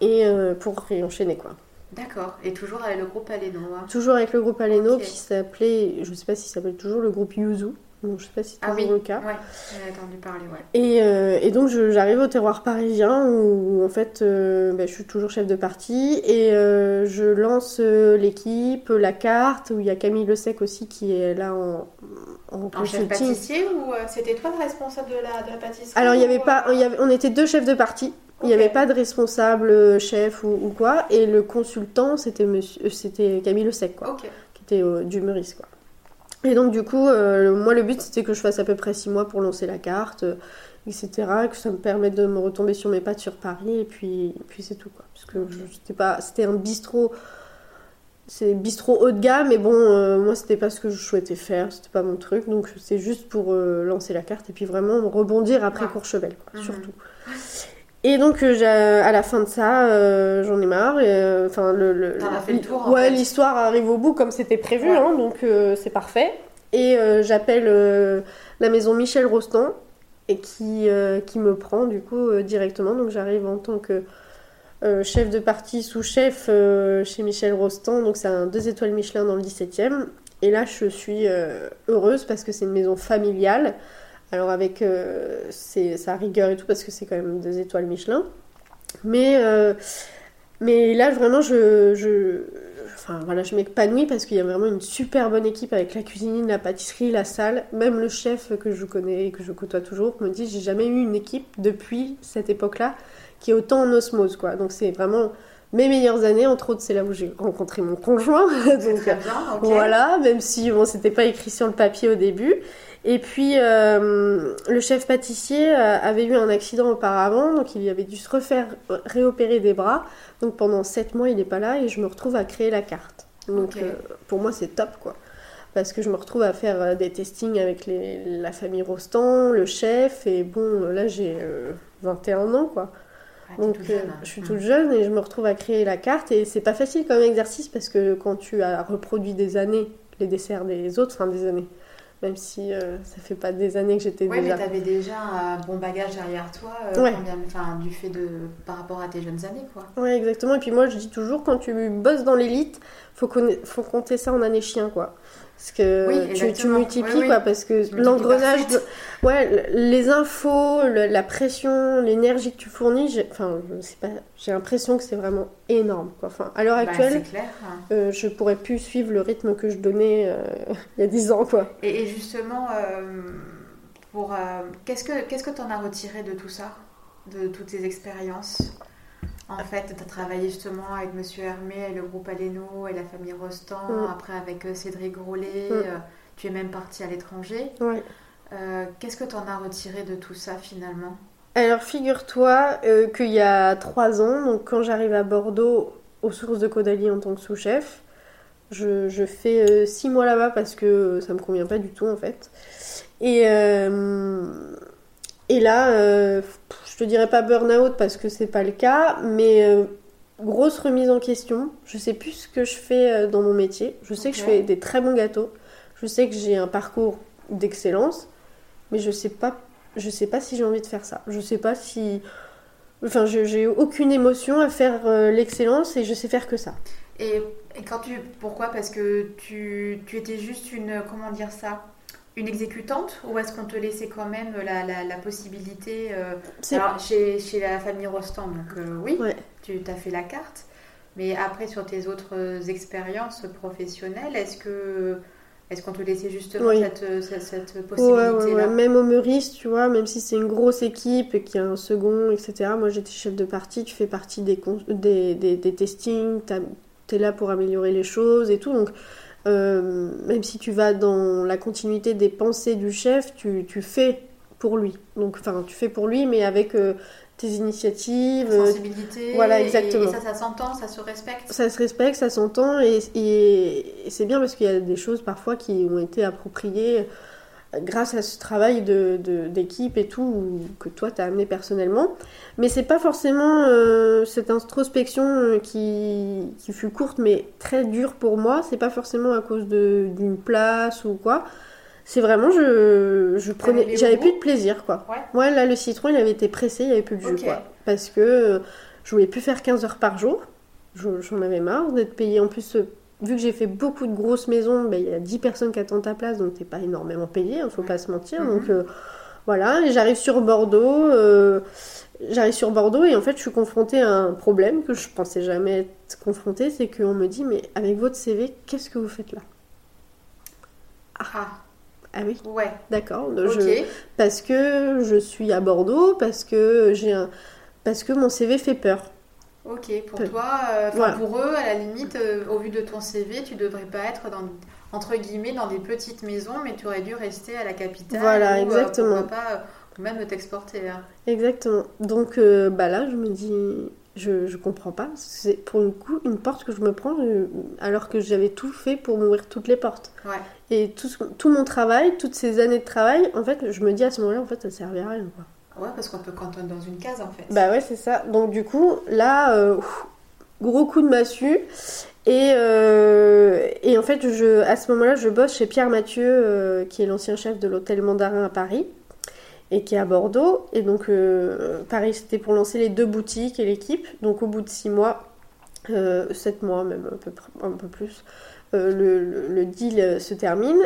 et pour réenchaîner quoi. D'accord. Et toujours avec le groupe Aléno. hein. Toujours avec le groupe Aleno Ok. qui s'appelait, je sais pas si ça s'appelle toujours le groupe Yuzu, donc je sais pas si c'est Ah oui. le cas. Ouais. J'ai entendu parler, ouais. Et, euh, et donc j'arrive au terroir parisien où en fait euh, bah, je suis toujours chef de partie et euh, je lance l'équipe, la carte, où il y a Camille Le Sec aussi qui est là en, en En chef pâtissier ou c'était toi le responsable de la, de la pâtisserie Alors il y avait pas, il y avait- on était deux chefs de partie. Il n'y avait pas de responsable chef ou, ou quoi, et le consultant c'était Camille Le Sec quoi. Qui était du Meurice quoi. Et donc du coup, euh, moi le but c'était que je fasse à peu près 6 mois pour lancer la carte, euh, etc. Que ça me permette de me retomber sur mes pattes sur Paris et puis, et puis c'est tout quoi. Parce que c'était pas, c'était un bistrot, c'est bistrot haut de gamme, mais bon, euh, moi c'était pas ce que je souhaitais faire, c'était pas mon truc, donc c'est juste pour lancer la carte et puis vraiment rebondir après. Courchevel quoi, Mhm. surtout. Et donc euh, à la fin de ça, euh, j'en ai marre. euh, Enfin le, le- le tour, ouais, l'histoire arrive au bout comme c'était prévu, Ouais. hein, donc euh, c'est parfait. Et euh, j'appelle la maison Michel Rostand et qui, qui me prend du coup directement. Donc j'arrive en tant que chef de partie sous-chef chez Michel Rostand. Donc c'est un 2 étoiles Michelin dans le 17e. Et là je suis heureuse parce que c'est une maison familiale. Alors avec euh, ses- sa rigueur et tout parce que c'est quand même 2 étoiles Michelin. Mais, euh, mais là vraiment je... je Enfin voilà, je m'épanouis parce qu'il y a vraiment une super bonne équipe avec la cuisine, la pâtisserie, la salle. Même le chef que je connais et que je côtoie toujours me dit j'ai jamais eu une équipe depuis cette époque-là qui est autant en osmose quoi. Donc c'est vraiment mes meilleures années. Entre autres, c'est là où j'ai rencontré mon conjoint. Donc Très bien, ok. voilà, même si bon, c'était pas écrit sur le papier au début. Et puis euh, le chef pâtissier euh, avait eu un accident auparavant, donc il avait dû se refaire réopérer des bras. Donc pendant 7 mois, il n'est pas là et je me retrouve à créer la carte. Donc euh, pour moi, c'est top quoi. Parce que je me retrouve à faire des testings avec les- la famille Rostand, le chef, et bon, là j'ai euh, 21 ans quoi. Ah, Donc jeune. je suis Mm. toute jeune et je me retrouve à créer la carte et c'est pas facile comme exercice parce que quand tu as reproduit des années les desserts des autres, enfin des années, même si euh, ça fait pas des années que j'étais Ouais, déjà. mais t'avais déjà un bon bagage derrière toi, euh, Ouais. combien- enfin, du fait de par rapport à tes jeunes années, quoi. Ouais, exactement. Et puis moi je dis toujours quand tu bosses dans l'élite, faut, conna- faut compter ça en année chien quoi. Parce que Oui, tu, tu multiplies Oui, oui. quoi, parce que Tu l'engrenage, de- ouais, le- les infos, le- la pression, l'énergie que tu fournis, j'ai- enfin, je sais pas, j'ai l'impression que c'est vraiment énorme quoi. Enfin, à l'heure Bah, actuelle, c'est clair. hein. Euh, je pourrais plus suivre le rythme que je donnais euh, il y a 10 ans quoi. Et, et justement, euh, pour euh, qu'est-ce que qu'est-ce que t'en as retiré de tout ça, de toutes ces expériences? En fait, tu as travaillé justement avec Monsieur Hermé et le groupe Aleno et la famille Rostand, Mm. après avec euh, Cédric Grolet, Mm. euh, tu es même parti à l'étranger. Ouais. Euh, qu'est-ce que tu en as retiré de tout ça finalement? Alors figure-toi euh, qu'il y a 3 ans, donc quand j'arrive à Bordeaux aux sources de Caudalie en tant que sous-chef, je, je fais 6 mois là-bas parce que ça me convient pas du tout en fait. Et, euh, et là, euh, je te dirais pas burn-out parce que c'est pas le cas, mais euh, grosse remise en question. Je sais plus ce que je fais euh, dans mon métier. Je sais que je fais des très bons gâteaux. Je sais que j'ai un parcours d'excellence, mais je sais pas, je sais pas si j'ai envie de faire ça. Je sais pas si, enfin, j'ai aucune émotion à faire euh, l'excellence et je sais faire que ça. et, et quand tu pourquoi? Parce que tu, tu étais juste une comment dire ça? Une exécutante ou est-ce qu'on te laissait quand même la, la, la possibilité euh, Alors, chez, chez la famille Rostand, donc euh, oui, Ouais. tu t'as fait la carte. Mais après, sur tes autres expériences professionnelles, est-ce que est-ce qu'on te laissait justement Oui. cette, cette, possibilité-là ouais, ouais. Même au Meurice, tu vois, même si c'est une grosse équipe et qu'il y a un second, etc. Moi, j'étais chef de partie, tu fais partie des, des, des, des testings, t'as- t'es là pour améliorer les choses et tout. Donc, euh, même si tu vas dans la continuité des pensées du chef, tu, tu fais pour lui. Donc, enfin, tu fais pour lui, mais avec euh, tes initiatives. euh, sensibilité. voilà, et- exactement. Et, ça, ça s'entend, ça se respecte. ça se respecte, ça s'entend et, et- et c'est bien parce qu'il y a des choses parfois qui ont été appropriées grâce à ce travail de, de- d'équipe et tout ou que toi t'as amené personnellement. Mais c'est pas forcément euh, cette introspection euh, qui, qui fut courte mais très dure pour moi. C'est pas forcément à cause d'une place ou quoi. C'est vraiment je, je prenais, j'avais plus de plaisir quoi. Ouais. Moi là le citron il avait été pressé, il y avait plus de jus quoi. Parce que euh, je voulais plus faire 15 heures par jour. Je- J'en avais marre d'être payée. En plus, vu que j'ai fait beaucoup de grosses maisons, ben, il y a 10 personnes qui attendent ta place, donc t'es pas énormément payé, il faut pas se mentir. Mhm. Donc euh, voilà, et j'arrive sur Bordeaux. euh, J'arrive sur Bordeaux et en fait je suis confrontée à un problème que je pensais jamais être confrontée, c'est qu'on me dit mais avec votre CV, qu'est-ce que vous faites là? Ah, Ah oui, ouais. d'accord. Parce que je suis à Bordeaux, parce que j'ai un... parce que mon CV fait peur. Ok. Pour Peu. toi, euh, Voilà. pour eux, à la limite, euh, au vu de ton CV, tu devrais pas être dans entre guillemets dans des petites maisons, mais tu aurais dû rester à la capitale. Voilà, ou, euh, exactement. pas, euh, ou même t'exporter. hein. Exactement. Donc euh, bah là, je me dis, je, je comprends pas. C'est pour le coup une porte que je me prends alors que j'avais tout fait pour m'ouvrir toutes les portes. Ouais. Et tout, tout mon travail, toutes ces années de travail, en fait, je me dis à ce moment-là, en fait, ça servait à rien. Quoi. Ouais, parce qu'on peut cantonner dans une case en fait. Bah ouais, c'est ça. Donc du coup, là, euh, gros coup de massue. Et, euh, et en fait, je, à ce moment-là, je bosse chez Pierre Mathieu, euh, qui est l'ancien chef de l'hôtel Mandarin à Paris et qui est à Bordeaux. Et donc, pareil, c'était pour lancer les deux boutiques et l'équipe. Donc, au bout de six mois, sept mois même, un peu, un peu plus, le, deal se termine.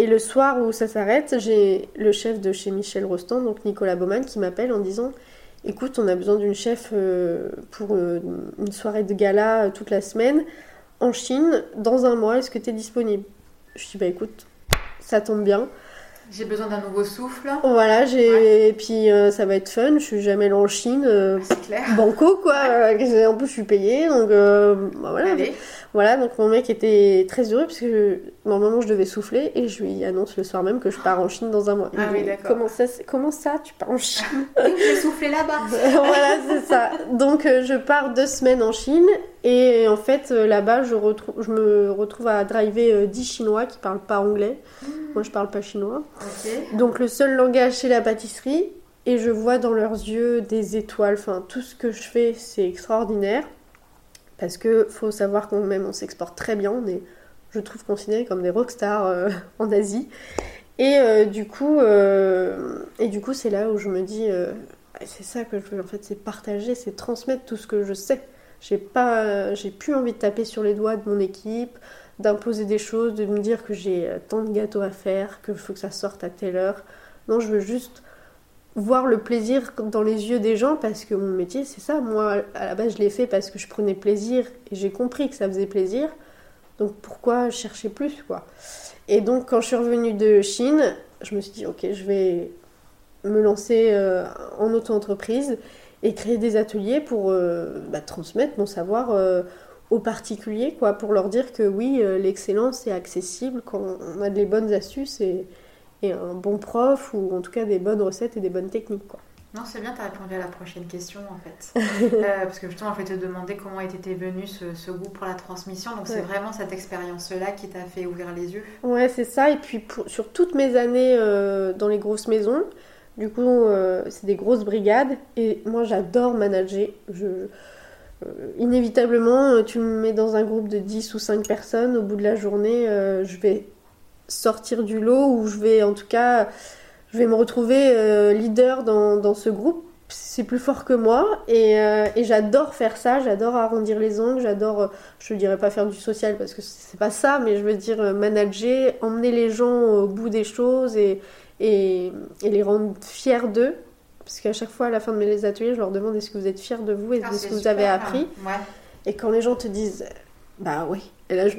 Et le soir où ça s'arrête, j'ai le chef de chez Michel Rostand, donc Nicolas Baumann, qui m'appelle en disant Écoute, on a besoin d'une chef euh, pour euh, une soirée de gala euh, toute la semaine en Chine dans un mois. Est-ce que tu es disponible? Je dis Bah écoute, ça tombe bien. J'ai besoin d'un nouveau souffle. Voilà, j'ai et puis euh, ça va être fun. Je suis jamais allée en Chine, euh, C'est clair. banco quoi. Euh, En plus, je suis payée, donc euh, bah, voilà. Allez. Voilà, donc mon mec était très heureux parce que normalement je devais souffler et je lui annonce le soir même que je pars en Chine dans un mois. Ah oui, d'accord. comment ça, comment ça, tu pars en Chine? J'ai soufflé là-bas. Voilà, c'est ça. Donc euh, je pars deux semaines en Chine et en fait euh, là-bas je, retrouve, je me retrouve à driver euh, 10 Chinois qui parlent pas anglais. Moi je parle pas chinois. Donc le seul langage c'est la pâtisserie et je vois dans leurs yeux des étoiles. Enfin tout ce que je fais c'est extraordinaire parce que faut savoir qu'on même on s'exporte très bien. On est, je trouve, considérés comme des rockstars euh, en Asie. Et euh, du coup, euh, et du coup c'est là où je me dis euh, c'est ça que je veux en fait, c'est partager, c'est transmettre tout ce que je sais. J'ai pas, j'ai plus envie de taper sur les doigts de mon équipe, d'imposer des choses, de me dire que j'ai tant de gâteaux à faire, que faut que ça sorte à telle heure. Non, je veux juste voir le plaisir dans les yeux des gens parce que mon métier c'est ça. Moi, à la base, je l'ai fait parce que je prenais plaisir et j'ai compris que ça faisait plaisir. Donc pourquoi chercher plus quoi? Et donc quand je suis revenue de Chine, je me suis dit ok, je vais me lancer euh, en auto-entreprise et créer des ateliers pour euh, bah, transmettre mon savoir euh, aux particuliers, quoi, pour leur dire que oui, l'excellence est accessible quand on a des bonnes astuces et un bon prof, ou en tout cas des bonnes recettes et des bonnes techniques. Quoi. Non, c'est bien, tu as répondu à la prochaine question en fait. Euh, parce que justement, je vais te demander comment était venu ce, ce goût pour la transmission. Donc, c'est vraiment cette expérience-là qui t'a fait ouvrir les yeux. Ouais, c'est ça. Et puis pour- sur toutes mes années euh, dans les grosses maisons, du coup, euh, c'est des grosses brigades. Et moi, j'adore manager. Je, inévitablement, tu me mets dans un groupe de 10 ou 5 personnes. Au bout de la journée, je vais sortir du lot ou je vais en tout cas, je vais me retrouver euh, leader dans, dans ce groupe. C'est plus fort que moi et, euh, et j'adore faire ça, j'adore arrondir les ongles, j'adore, euh, je ne dirais pas faire du social parce que c'est pas ça, mais je veux dire manager, emmener les gens au bout des choses et, et, et les rendre fiers d'eux. Parce qu'à chaque fois, à la fin de mes ateliers, je leur demande est-ce que vous êtes fiers de vous et Ah, de ce c'est que vous avez hein. appris. Ouais. Et quand les gens te disent bah oui, et là, je,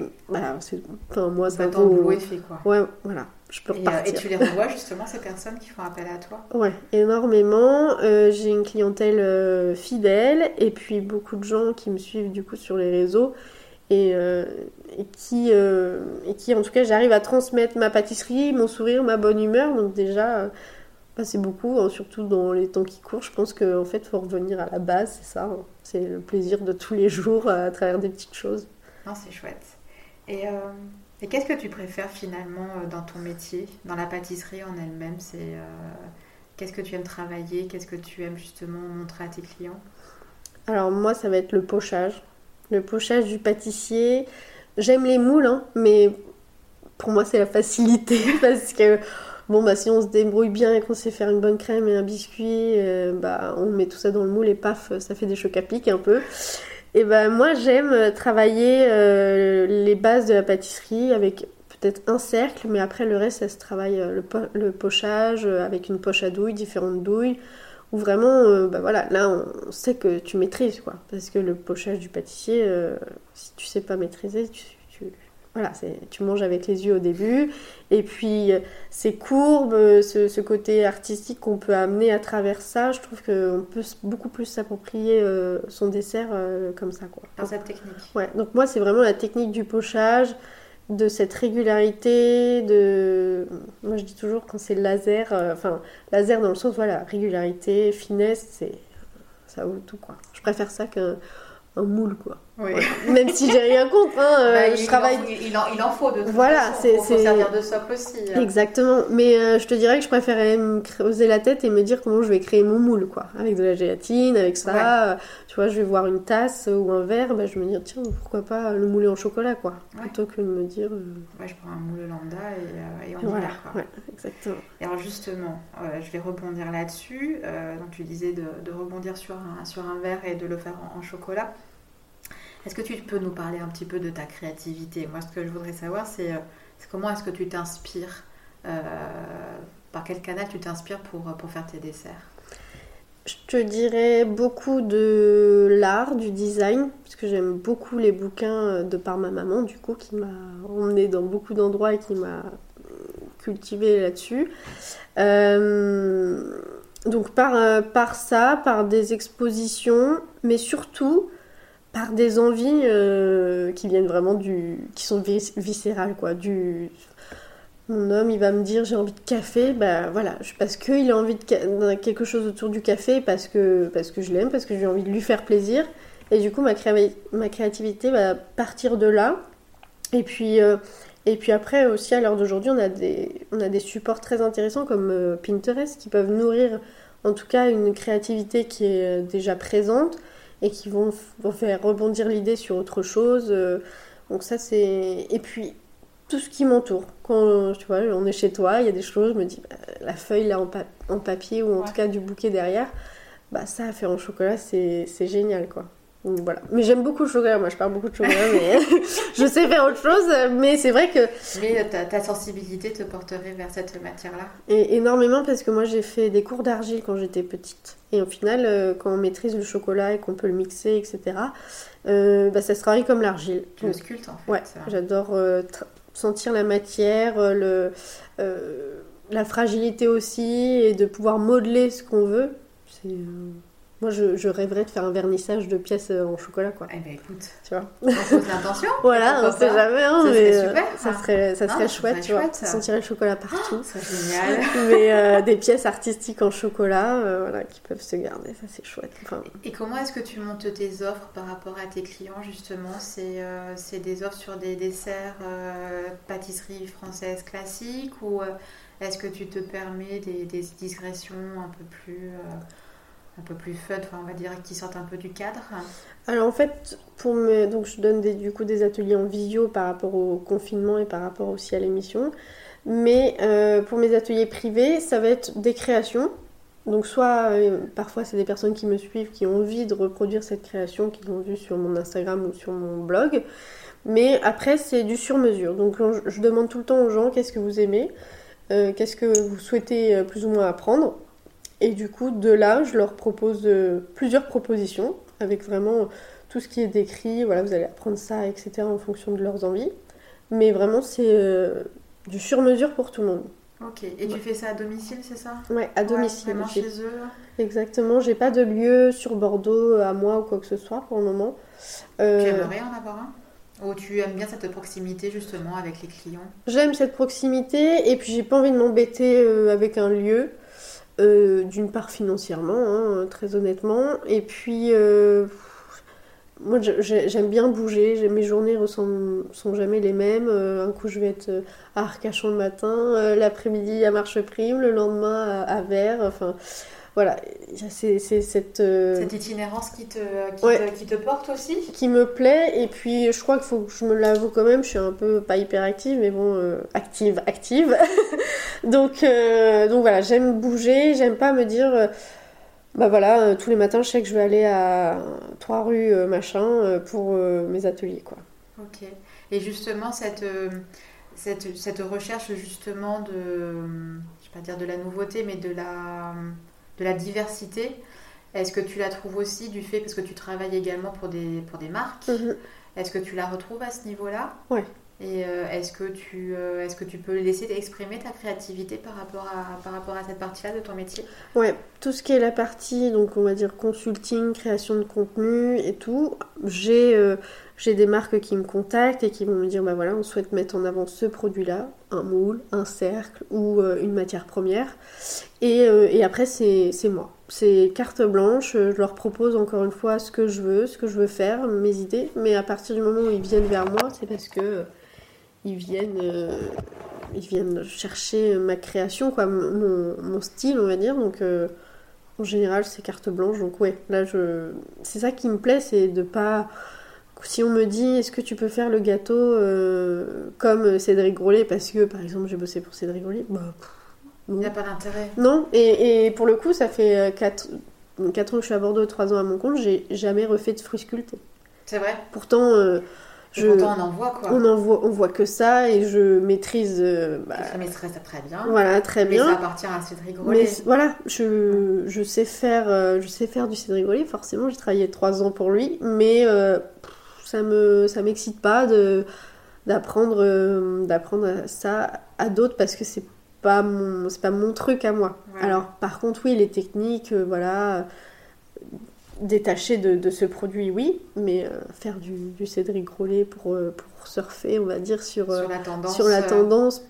c'est- enfin, moi, ça vaut. fait quoi. Ouais, voilà, je peux Et, euh, repartir. et tu les revois justement, ces personnes qui font appel à toi? Ouais, énormément. Euh, j'ai une clientèle euh, fidèle et puis beaucoup de gens qui me suivent du coup sur les réseaux et, euh, et qui, et qui en tout cas j'arrive à transmettre ma pâtisserie, mon sourire, ma bonne humeur. Donc déjà, bah, c'est beaucoup, hein, surtout dans les temps qui courent. Je pense qu'en fait, faut revenir à la base, c'est ça. hein. C'est le plaisir de tous les jours à travers des petites choses. Non, c'est chouette. Et, euh, et qu'est-ce que tu préfères finalement euh, dans ton métier, dans la pâtisserie en elle-même? C'est euh, qu'est-ce que tu aimes travailler? Qu'est-ce que tu aimes justement montrer à tes clients? Alors moi, ça va être le pochage. Le pochage du pâtissier. J'aime les moules, hein, mais pour moi, c'est la facilité parce que bon, bah si on se débrouille bien et qu'on sait faire une bonne crème et un biscuit, bah on met tout ça dans le moule et paf, ça fait des chocs à pic un peu. Et ben moi, j'aime travailler euh, les bases de la pâtisserie avec peut-être un cercle, mais après le reste, ça se travaille euh, le, po- le pochage euh, avec une poche à douille, différentes douilles où vraiment, euh, bah voilà, là on sait que tu maîtrises quoi, parce que le pochage du pâtissier, euh, si tu sais pas maîtriser, tu- voilà, tu manges avec les yeux au début, et puis ces courbes, ce, ce côté artistique qu'on peut amener à travers ça, je trouve qu'on peut beaucoup plus s'approprier euh, son dessert euh, comme ça quoi. Dans cette technique Ouais, donc moi c'est vraiment la technique du pochage, de cette régularité, de... Moi je dis toujours quand c'est laser, euh, enfin laser dans le sens, voilà, régularité, finesse, c'est... ça vaut tout quoi. Je préfère ça qu'un un moule quoi. Oui. Même si j'ai rien contre, hein, euh, Bah, je il, travaille. en, il, en, il en faut de toute Voilà, façon. c'est- servir de socle aussi. hein. Exactement, mais euh, je te dirais que je préférais me creuser la tête et me dire comment je vais créer mon moule, quoi. Avec de la gélatine, avec ça, euh, tu vois, je vais voir une tasse ou un verre, bah, je me dire, tiens, pourquoi pas le mouler en chocolat, quoi. Ouais. Plutôt que de me dire. Ouais, je prends un moule lambda et, et on y voilà, va. quoi. ouais, exactement. Et alors justement, je vais rebondir là-dessus. Donc tu disais de, de rebondir sur un, sur un verre et de le faire en, en chocolat. Est-ce que tu peux nous parler un petit peu de ta créativité? Moi, ce que je voudrais savoir, c'est euh, comment est-ce que tu t'inspires euh, Par quel canal tu t'inspires pour, pour faire tes desserts? Je te dirais beaucoup de l'art, du design, parce que j'aime beaucoup les bouquins euh, de par ma maman, du coup, qui m'a emmené dans beaucoup d'endroits et qui m'a cultivé là-dessus. Euh, donc par, euh, par ça, par des expositions, mais surtout par des envies euh, qui viennent vraiment du... qui sont vis- viscérales, quoi. Du... Mon homme, il va me dire j'ai envie de café, bah voilà, parce qu'il a envie de quelque chose autour du café, parce que, parce que je l'aime, parce que j'ai envie de lui faire plaisir. Et du coup, ma, ma créativité va partir de là. Et puis, euh, et puis après aussi, à l'heure d'aujourd'hui, on, a des- on a des supports très intéressants comme euh, Pinterest qui peuvent nourrir en tout cas une créativité qui est déjà présente et qui vont, vont faire rebondir l'idée sur autre chose. euh, donc ça, c'est... Et puis, tout ce qui m'entoure. Quand tu vois, on est chez toi, il y a des choses, je me dis, bah, la feuille là en, pa- en papier ou en Ouais. tout cas du bouquet derrière, bah ça à faire en chocolat, c'est c'est génial quoi. Donc voilà. Mais j'aime beaucoup le chocolat, moi je parle beaucoup de chocolat, mais je sais faire autre chose. Mais c'est vrai que Mais euh, ta, ta sensibilité te porterait vers cette matière-là et énormément parce que moi j'ai fait des cours d'argile quand j'étais petite. Et au final, euh, quand on maîtrise le chocolat et qu'on peut le mixer, etc., euh, bah, ça se travaille comme l'argile. Tu le sculptes en fait. Ouais, j'adore euh, sentir la matière, le, euh, la fragilité aussi, et de pouvoir modeler ce qu'on veut. C'est, Moi, je, je rêverais de faire un vernissage de pièces euh, en chocolat, quoi. Eh ben écoute, Tu vois on l'intention. Voilà, on sait jamais, hein, Ça mais serait euh, super, ça ça. serait, ça Non, serait chouette, serait tu vois. chouette, sentirait le chocolat partout. C'est génial. mais euh, des pièces artistiques en chocolat, euh, voilà, qui peuvent se garder, ça c'est chouette. Enfin, Et comment est-ce que tu montes tes offres par rapport à tes clients justement? C'est euh, c'est des offres sur des desserts pâtisserie française classique ou est-ce que tu te permets des, des digressions un peu plus un peu plus fun, on va dire qui sortent un peu du cadre Alors en fait, pour me... donc je donne des, du coup des ateliers en visio par rapport au confinement et par rapport aussi à l'émission. Mais euh, pour mes ateliers privés, ça va être des créations. Donc soit euh, parfois c'est des personnes qui me suivent qui ont envie de reproduire cette création qu'ils ont vue sur mon Instagram ou sur mon blog. Mais après c'est du sur-mesure. Donc je, demande tout le temps aux gens qu'est-ce que vous aimez, euh, qu'est-ce que vous souhaitez plus ou moins apprendre? Et du coup, de là, je leur propose euh, plusieurs propositions avec vraiment tout ce qui est décrit. Voilà, vous allez apprendre ça, etc. en fonction de leurs envies. Mais vraiment, c'est euh, du sur-mesure pour tout le monde. Ok, et tu fais ça à domicile, c'est ça? Ouais, à Ouais, domicile. J'ai- chez eux Exactement. J'ai pas de lieu sur Bordeaux à moi ou quoi que ce soit pour le moment. Euh, Tu aimerais en avoir un? Ou tu aimes bien cette proximité justement avec les clients? J'aime cette proximité et puis j'ai pas envie de m'embêter euh, avec un lieu. Euh, D'une part financièrement, hein, très honnêtement, et puis euh, moi j'aime bien bouger. Mes journées ressemblent, sont jamais les mêmes. Euh, un coup je vais être à Arcachon le matin, l'après-midi à Marcheprime, le lendemain à, à Vers. Enfin voilà, il y a ces- ces- cette euh, Cette itinérance qui te, qui, Ouais. te, qui te porte aussi qui me plaît et puis je crois qu'il faut que je me l'avoue quand même je suis un peu pas hyper active mais bon euh, active active donc euh, donc voilà j'aime bouger j'aime pas me dire bah voilà tous les matins je sais que je vais aller à trois rues machin pour mes ateliers quoi Ok. Et justement, cette, cette, cette recherche justement de, je vais pas dire de la nouveauté, mais de la, de la diversité, est-ce que tu la trouves aussi du fait, parce que tu travailles également pour des, pour des marques, Mhm. est-ce que tu la retrouves à ce niveau-là? Ouais. Et euh, est-ce que, tu, euh, est-ce que tu peux laisser exprimer ta créativité par rapport à, par rapport à cette partie-là de ton métier? Ouais, tout ce qui est la partie, donc on va dire consulting, création de contenu et tout, j'ai euh, j'ai des marques qui me contactent et qui vont me dire bah voilà, on souhaite mettre en avant ce produit-là, un moule, un cercle ou euh, une matière première. Et, euh, après, c'est moi. c'est carte blanche, je leur propose encore une fois ce que je veux, ce que je veux faire, mes idées, mais à partir du moment où ils viennent vers moi, c'est parce que ils viennent, euh, chercher ma création, quoi, mon, style, on va dire. Donc, euh, en général, c'est carte blanche. Donc, ouais, là, je... c'est ça qui me plaît, c'est de pas. Si on me dit, est-ce que tu peux faire le gâteau euh, comme Cédric Grolet Parce que, par exemple, j'ai bossé pour Cédric Grolet, bah. Il n'y a pas d'intérêt. Non, et, et, pour le coup, ça fait 4, 4 ans que je suis à Bordeaux, 3 ans à mon compte, j'ai jamais refait de fruits sculptés. C'est vrai? Pourtant, je, pourtant, on en voit quoi. On en voit, on voit que ça et je maîtrise. Euh, bah, je maîtrise ça très bien. Voilà, très bien. Mais ça appartient à Cédric Grolet. Mais voilà, je, je, sais faire, euh, je sais faire du Cédric Grolet. Forcément, j'ai travaillé trois ans pour lui, mais euh, ça me, ça m'excite pas de d'apprendre, d'apprendre ça à d'autres parce que c'est pas mon, c'est pas mon truc à moi. Alors, par contre, oui, les techniques, voilà détaché de, ce produit, oui, mais euh, faire du, Cédric Grolet pour, euh, pour surfer, on va dire, sur, sur la tendance, sur la tendance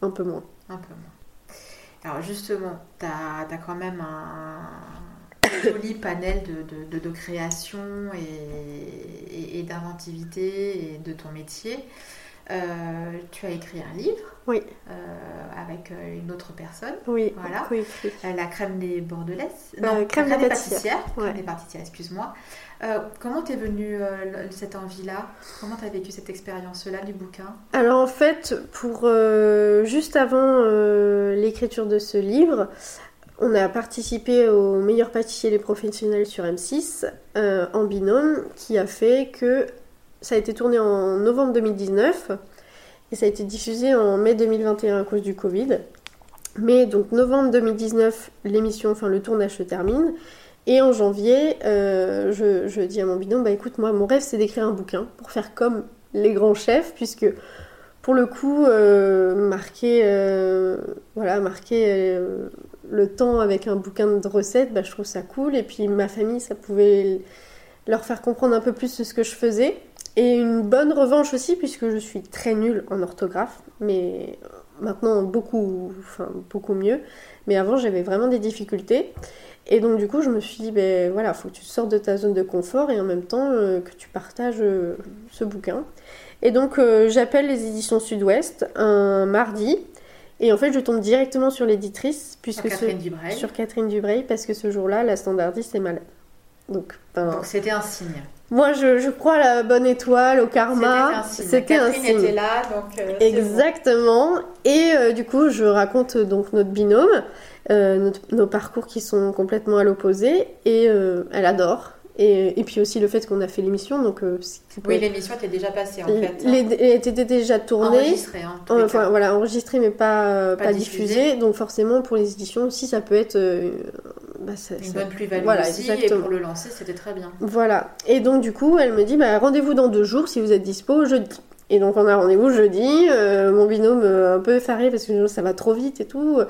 un peu moins. Un peu moins. Alors justement, tu as, as, quand même un joli panel de, de, de, création et, et d'inventivité et de ton métier. Euh, tu as écrit un livre. Oui. Euh, avec euh, une autre personne. Oui. Voilà. Oui, la crème des bordelaises. Non, crème, des pâtissières. Crème des pâtissières, excuse-moi. comment t'es venue cette envie-là? Comment t'as vécu cette expérience-là du bouquin? Alors en fait, pour juste avant l'écriture de ce livre, on a participé au meilleur pâtissier des professionnels sur M6 en binôme, qui a fait que ça a été tourné en novembre 2019 et ça a été diffusé en mai 2021 à cause du Covid. Mais donc novembre 2019, l'émission, enfin le tournage se termine. Et en janvier, euh, je, dis à mon binôme, bah écoute, moi mon rêve c'est d'écrire un bouquin pour faire comme les grands chefs, puisque pour le coup, euh, marquer, euh, voilà, marquer le temps avec un bouquin de recettes, bah, je trouve ça cool. Et puis ma famille, ça pouvait leur faire comprendre un peu plus ce que je faisais. Et une bonne revanche aussi, puisque je suis très nulle en orthographe, mais maintenant beaucoup, enfin, beaucoup mieux. Mais avant, j'avais vraiment des difficultés. Et donc, du coup, je me suis dit, ben voilà, faut que tu sortes de ta zone de confort et en même temps euh, que tu partages euh, ce bouquin. Et donc, euh, j'appelle les éditions Sud-Ouest un mardi. Et en fait, je tombe directement sur l'éditrice, puisque sur Catherine, Dubreuil. sur Catherine Dubreuil, parce que ce jour-là, la standardiste est malade. Donc, ben, c'était un signe. Moi, je, crois à la bonne étoile, au karma. C'était un signe. était là, donc. Euh, Exactement. Et euh, du coup, je raconte donc notre binôme, euh, nos parcours qui sont complètement à l'opposé, et elle adore. Et, et, puis aussi le fait qu'on a fait l'émission, donc. oui, l'émission était déjà passée en fait. Elle était déjà tournée. Enregistrée, hein, enfin, voilà, enregistrée mais pas, pas, diffusée. Donc forcément, pour les éditions aussi, ça peut être bah, une bonne plus-value voilà, aussi, exactement. et pour le lancer, c'était très bien. Voilà. Et donc, du coup, elle me dit, bah, rendez-vous dans deux jours si vous êtes dispo jeudi. Et donc, on a rendez-vous jeudi. Euh, mon binôme euh, un peu effaré parce que ça va trop vite et tout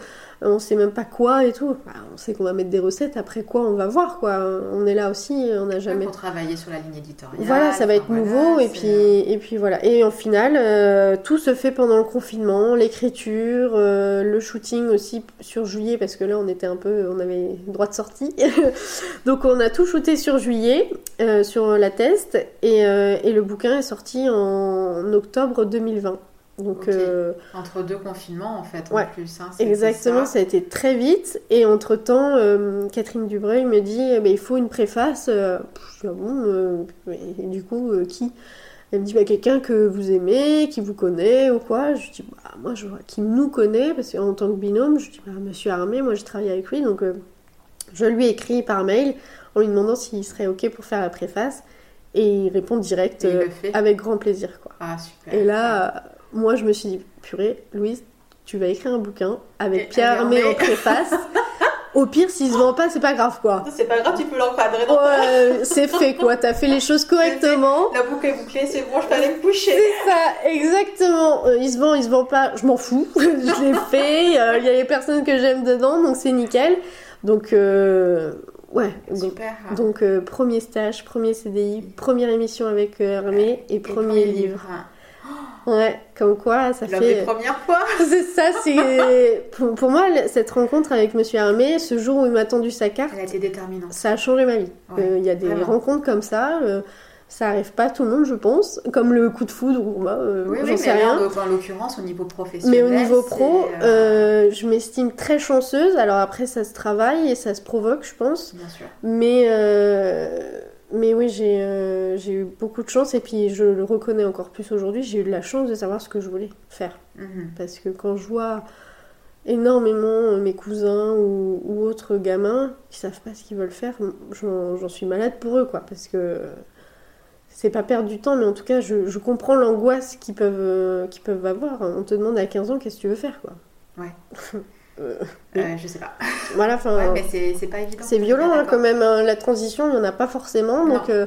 on sait même pas quoi et tout. Bah, on sait qu'on va mettre des recettes, après quoi on va voir quoi. On est là aussi, on n'a jamais. Pour travailler sur la ligne éditoriale. Voilà, ça va être nouveau et puis et puis voilà. Et en final, euh, tout se fait pendant le confinement, l'écriture, euh, le shooting aussi sur juillet parce que là on était un peu, on avait droit de sortie. Donc on a tout shooté sur juillet, euh, sur la test et, et le bouquin est sorti en octobre 2020. Donc, euh, Entre deux confinements, en fait, en plus. Hein, exactement, ça. a été très vite. Et entre-temps, euh, Catherine Dubreuil me dit eh ben, il faut une préface. Euh, je dis, ah bon, et du coup, qui? Elle me dit bah, quelqu'un que vous aimez, qui vous connaît ou quoi. Je dis bah, moi, je vois qui nous connaît, parce qu'en tant que binôme, je dis bah, monsieur Armé, moi, je travaille avec lui. Donc, je lui écris par mail en lui demandant s'il serait OK pour faire la préface. Et il répond direct avec grand plaisir. Quoi. Ah, super. Et là moi, je me suis dit, purée, Louise, tu vas écrire un bouquin avec Pierre Armé en préface. Au pire, s'il se vend pas, c'est pas grave quoi. C'est pas grave, tu peux l'encadrer. Ouais, c'est fait quoi. T'as fait les choses correctement. La boucle est bouclée, c'est bon, je peux aller me coucher. C'est ça, exactement. Euh, il se vend, il se vend pas, je m'en fous. je l'ai fait. Euh, il y a les personnes que j'aime dedans, donc c'est nickel. Donc euh, ouais. Super. Donc, premier stage, premier CDI, première émission avec Armé et premier livre. Ouais, comme quoi ça L'homme fait. des premières fois. C'est ça, c'est. Pour, pour moi, cette rencontre avec Monsieur Hermé, ce jour où il m'a tendu sa carte, Elle a été déterminante. ça a changé ma vie. Ouais, Euh, Il y a des vraiment. rencontres comme ça, euh, ça arrive pas à tout le monde, je pense. Comme le coup de foudre, ou bah, euh, Oui, j'en oui, sais mais rien. en, en l'occurrence, au niveau professionnel. Mais au niveau pro, euh, euh, je m'estime très chanceuse. Alors après, ça se travaille et ça se provoque, je pense. Bien sûr. Mais, euh, mais oui, j'ai euh, j'ai eu beaucoup de chance et puis je le reconnais encore plus aujourd'hui. J'ai eu de la chance de savoir ce que je voulais faire. Mhm. Parce que quand je vois énormément mes cousins ou, ou autres gamins qui savent pas ce qu'ils veulent faire, j'en suis malade pour eux, quoi. Parce que c'est pas perdre du temps, mais en tout cas, je, je comprends l'angoisse qu'ils peuvent, euh, qu'ils peuvent avoir. On te demande à 15 ans qu'est-ce que tu veux faire, quoi. Ouais. Euh, Euh, je sais pas. voilà, enfin. Ouais, mais c'est pas évident. C'est violent hein, quand même, hein. la transition, il n'y en a pas forcément. Donc euh,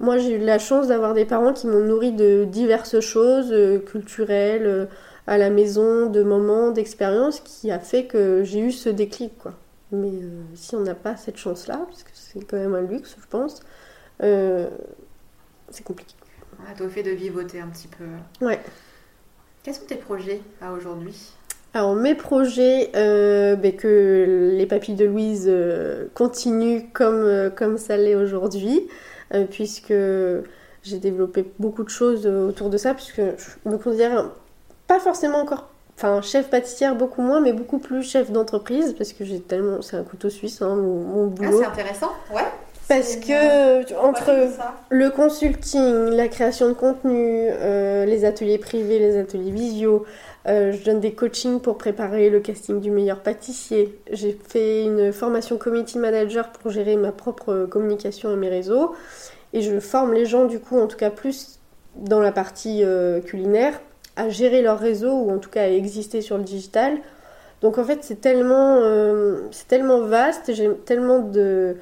moi j'ai eu la chance d'avoir des parents qui m'ont nourri de diverses choses euh, culturelles, à la maison, de moments, d'expériences, qui a fait que j'ai eu ce déclic. Quoi. Mais si on n'a pas cette chance-là, parce que c'est quand même un luxe, je pense, c'est compliqué. Ouais, t'as au fait de vivoter un petit peu. Ouais. Quels sont tes projets à aujourd'hui? Alors mes projets, euh, ben, que les papilles de Louise euh, continuent comme, euh, comme ça l'est aujourd'hui, puisque j'ai développé beaucoup de choses autour de ça, puisque je me considère pas forcément encore, enfin chef pâtissière beaucoup moins, mais beaucoup plus chef d'entreprise, parce que j'ai tellement, c'est un couteau suisse, hein, mon, mon Ah, boulot. c'est intéressant, ouais. parce que entre le consulting, la création de contenu, les ateliers privés, les ateliers visio. Euh, je donne des coachings pour préparer le casting du meilleur pâtissier. J'ai fait une formation community manager pour gérer ma propre communication et mes réseaux. Et je forme les gens, du coup, en tout cas plus dans la partie euh, culinaire, à gérer leur réseau ou en tout cas à exister sur le digital. Donc en fait, c'est tellement, euh, c'est tellement vaste, j'ai tellement de,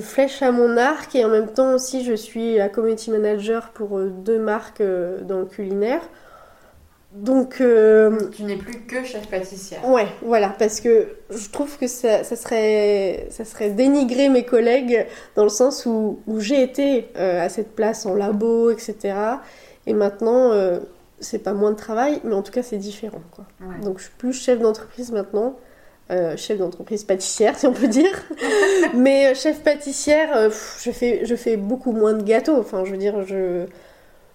flèches à mon arc et en même temps aussi je suis la community manager pour euh, deux marques dans le culinaire. Donc euh, Tu n'es plus que chef pâtissière. ouais, voilà, parce que je trouve que ça, ça serait, ça serait dénigrer mes collègues dans le sens où, où j'ai été euh, à cette place en labo, etc. Et maintenant, euh, c'est pas moins de travail, mais en tout cas c'est différent. Quoi. Ouais. Donc je suis plus chef d'entreprise maintenant. Chef d'entreprise pâtissière, si on peut dire. Mais chef pâtissière, pff, je, fais, je fais beaucoup moins de gâteaux. Enfin, je veux dire, je,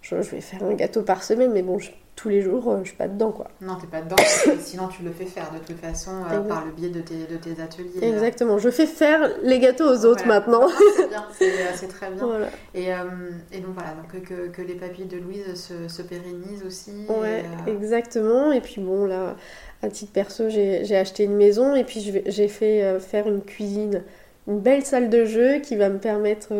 je, je vais faire un gâteau par semaine, mais bon, je- tous les jours, euh, je suis pas dedans, quoi. Non, t'es pas dedans, sinon tu le fais faire de toute façon euh, par le biais de tes, de tes ateliers. Exactement. Je fais faire les gâteaux aux autres maintenant. Non, C'est bien, c'est euh, c'est très bien. Voilà. Et, euh, et donc voilà, donc que, que les papilles de Louise se, se pérennisent aussi. Ouais, et, exactement. Et puis bon, là, à titre perso, j'ai acheté une maison et puis j'ai fait faire une cuisine, une belle salle de jeu qui va me permettre,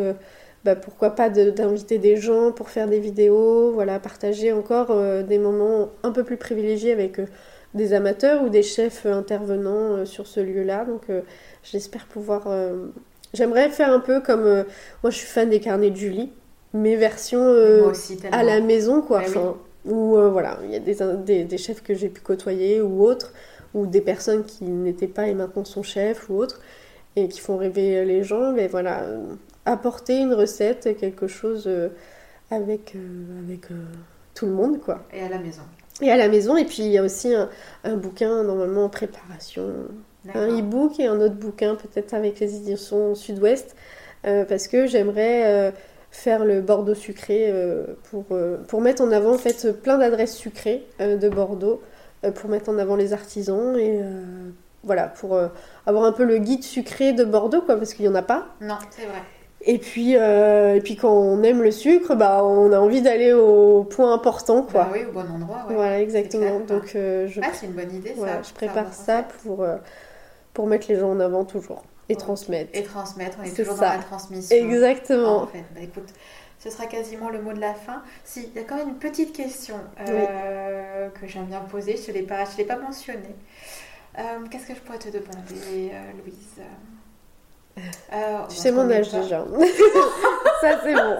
bah, pourquoi pas, de- d'inviter des gens pour faire des vidéos, voilà, partager encore euh, des moments un peu plus privilégiés avec euh, des amateurs ou des chefs euh, intervenants sur ce lieu-là. Donc j'espère pouvoir... J'aimerais faire un peu comme... moi, je suis fan des carnets de Julie, mes versions... aussi, à la maison, quoi. Ouais, oui. Où, euh, voilà, il y a des, des, des chefs que j'ai pu côtoyer ou autres, ou des personnes qui n'étaient pas et maintenant sont chefs ou autres, et qui font rêver les gens. Mais voilà, apporter une recette, quelque chose euh, avec, euh, avec euh, tout le monde, quoi. Et à la maison. Et à la maison, et puis il y a aussi un, un bouquin normalement en préparation, un e-book et un autre bouquin peut-être avec les éditions Sud-Ouest euh, parce que j'aimerais euh, faire le Bordeaux sucré euh, pour, pour mettre en avant en fait plein d'adresses sucrées de Bordeaux pour mettre en avant les artisans et voilà pour avoir un peu le guide sucré de Bordeaux quoi parce qu'il y en a pas Non, c'est vrai. Et puis euh, et puis quand on aime le sucre bah on a envie d'aller au point important quoi Bah oui, au bon endroit, ouais. voilà exactement clair. donc euh, je Ah, c'est une bonne idée, ça. voilà, je prépare ça pour, euh, pour mettre les gens en avant toujours et transmettre. Et transmettre, on est, toujours ça. dans la transmission. Exactement. En fait, bah écoute, ce sera quasiment le mot de la fin. Si, il y a quand même une petite question que j'aime bien poser, je ne l'ai pas, je l'ai pas mentionné. Euh, Qu'est-ce que je pourrais te demander, Louise? Euh, tu sais mon âge déjà. ça c'est bon.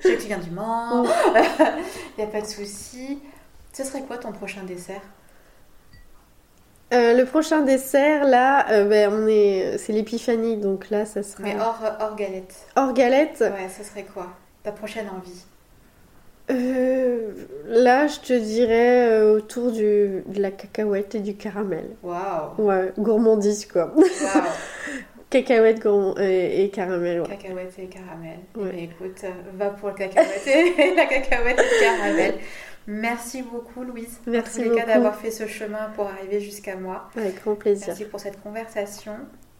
Je sais que tu viens du Mans, il n'y a pas de souci. Ce serait quoi ton prochain dessert? Euh, le prochain dessert là, euh, ben, on est, c'est l'épiphanie donc là ça sera Mais hors, hors galette. hors galette? Ouais, ce serait quoi? Ta prochaine envie? Euh, là, je te dirais autour du, de la cacahuète et du caramel. Waouh Ouais, gourmandise quoi. Waouh Cacahuète gourmand- et, caramel, ouais. Cacahuète et caramel. Ouais. Eh ben, écoute, euh, va pour le cacahuète et la cacahuète et le caramel. Merci beaucoup, Louise. Merci en tous les cas, d'avoir fait ce chemin pour arriver jusqu'à moi. Avec grand plaisir. Merci pour cette conversation.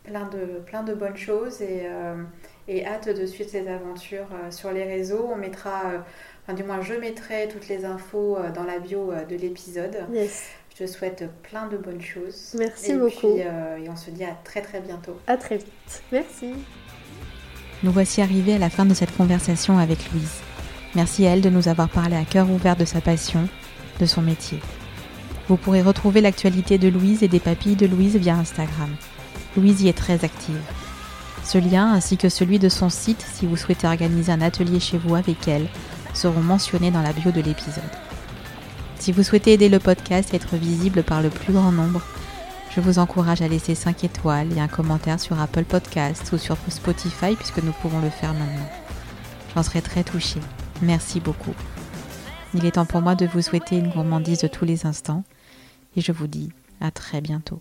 Plein de, plein de bonnes choses et, euh, et hâte de suivre ces aventures euh, sur les réseaux. On mettra, euh, enfin, du moins, je mettrai toutes les infos euh, dans la bio euh, de l'épisode. Yes. Je te souhaite plein de bonnes choses. Merci et beaucoup. Puis, euh, et on se dit à très très bientôt. À très vite. Merci. Nous voici arrivés à la fin de cette conversation avec Louise. Merci à elle de nous avoir parlé à cœur ouvert de sa passion, de son métier. Vous pourrez retrouver l'actualité de Louise et des papilles de Louise via Instagram. Louise y est très active. Ce lien ainsi que celui de son site si vous souhaitez organiser un atelier chez vous avec elle seront mentionnés dans la bio de l'épisode. Si vous souhaitez aider le podcast à être visible par le plus grand nombre, je vous encourage à laisser 5 étoiles et un commentaire sur Apple Podcasts ou sur Spotify puisque nous pouvons le faire maintenant. J'en serai très touchée. Merci beaucoup. Il est temps pour moi de vous souhaiter une gourmandise de tous les instants et je vous dis à très bientôt.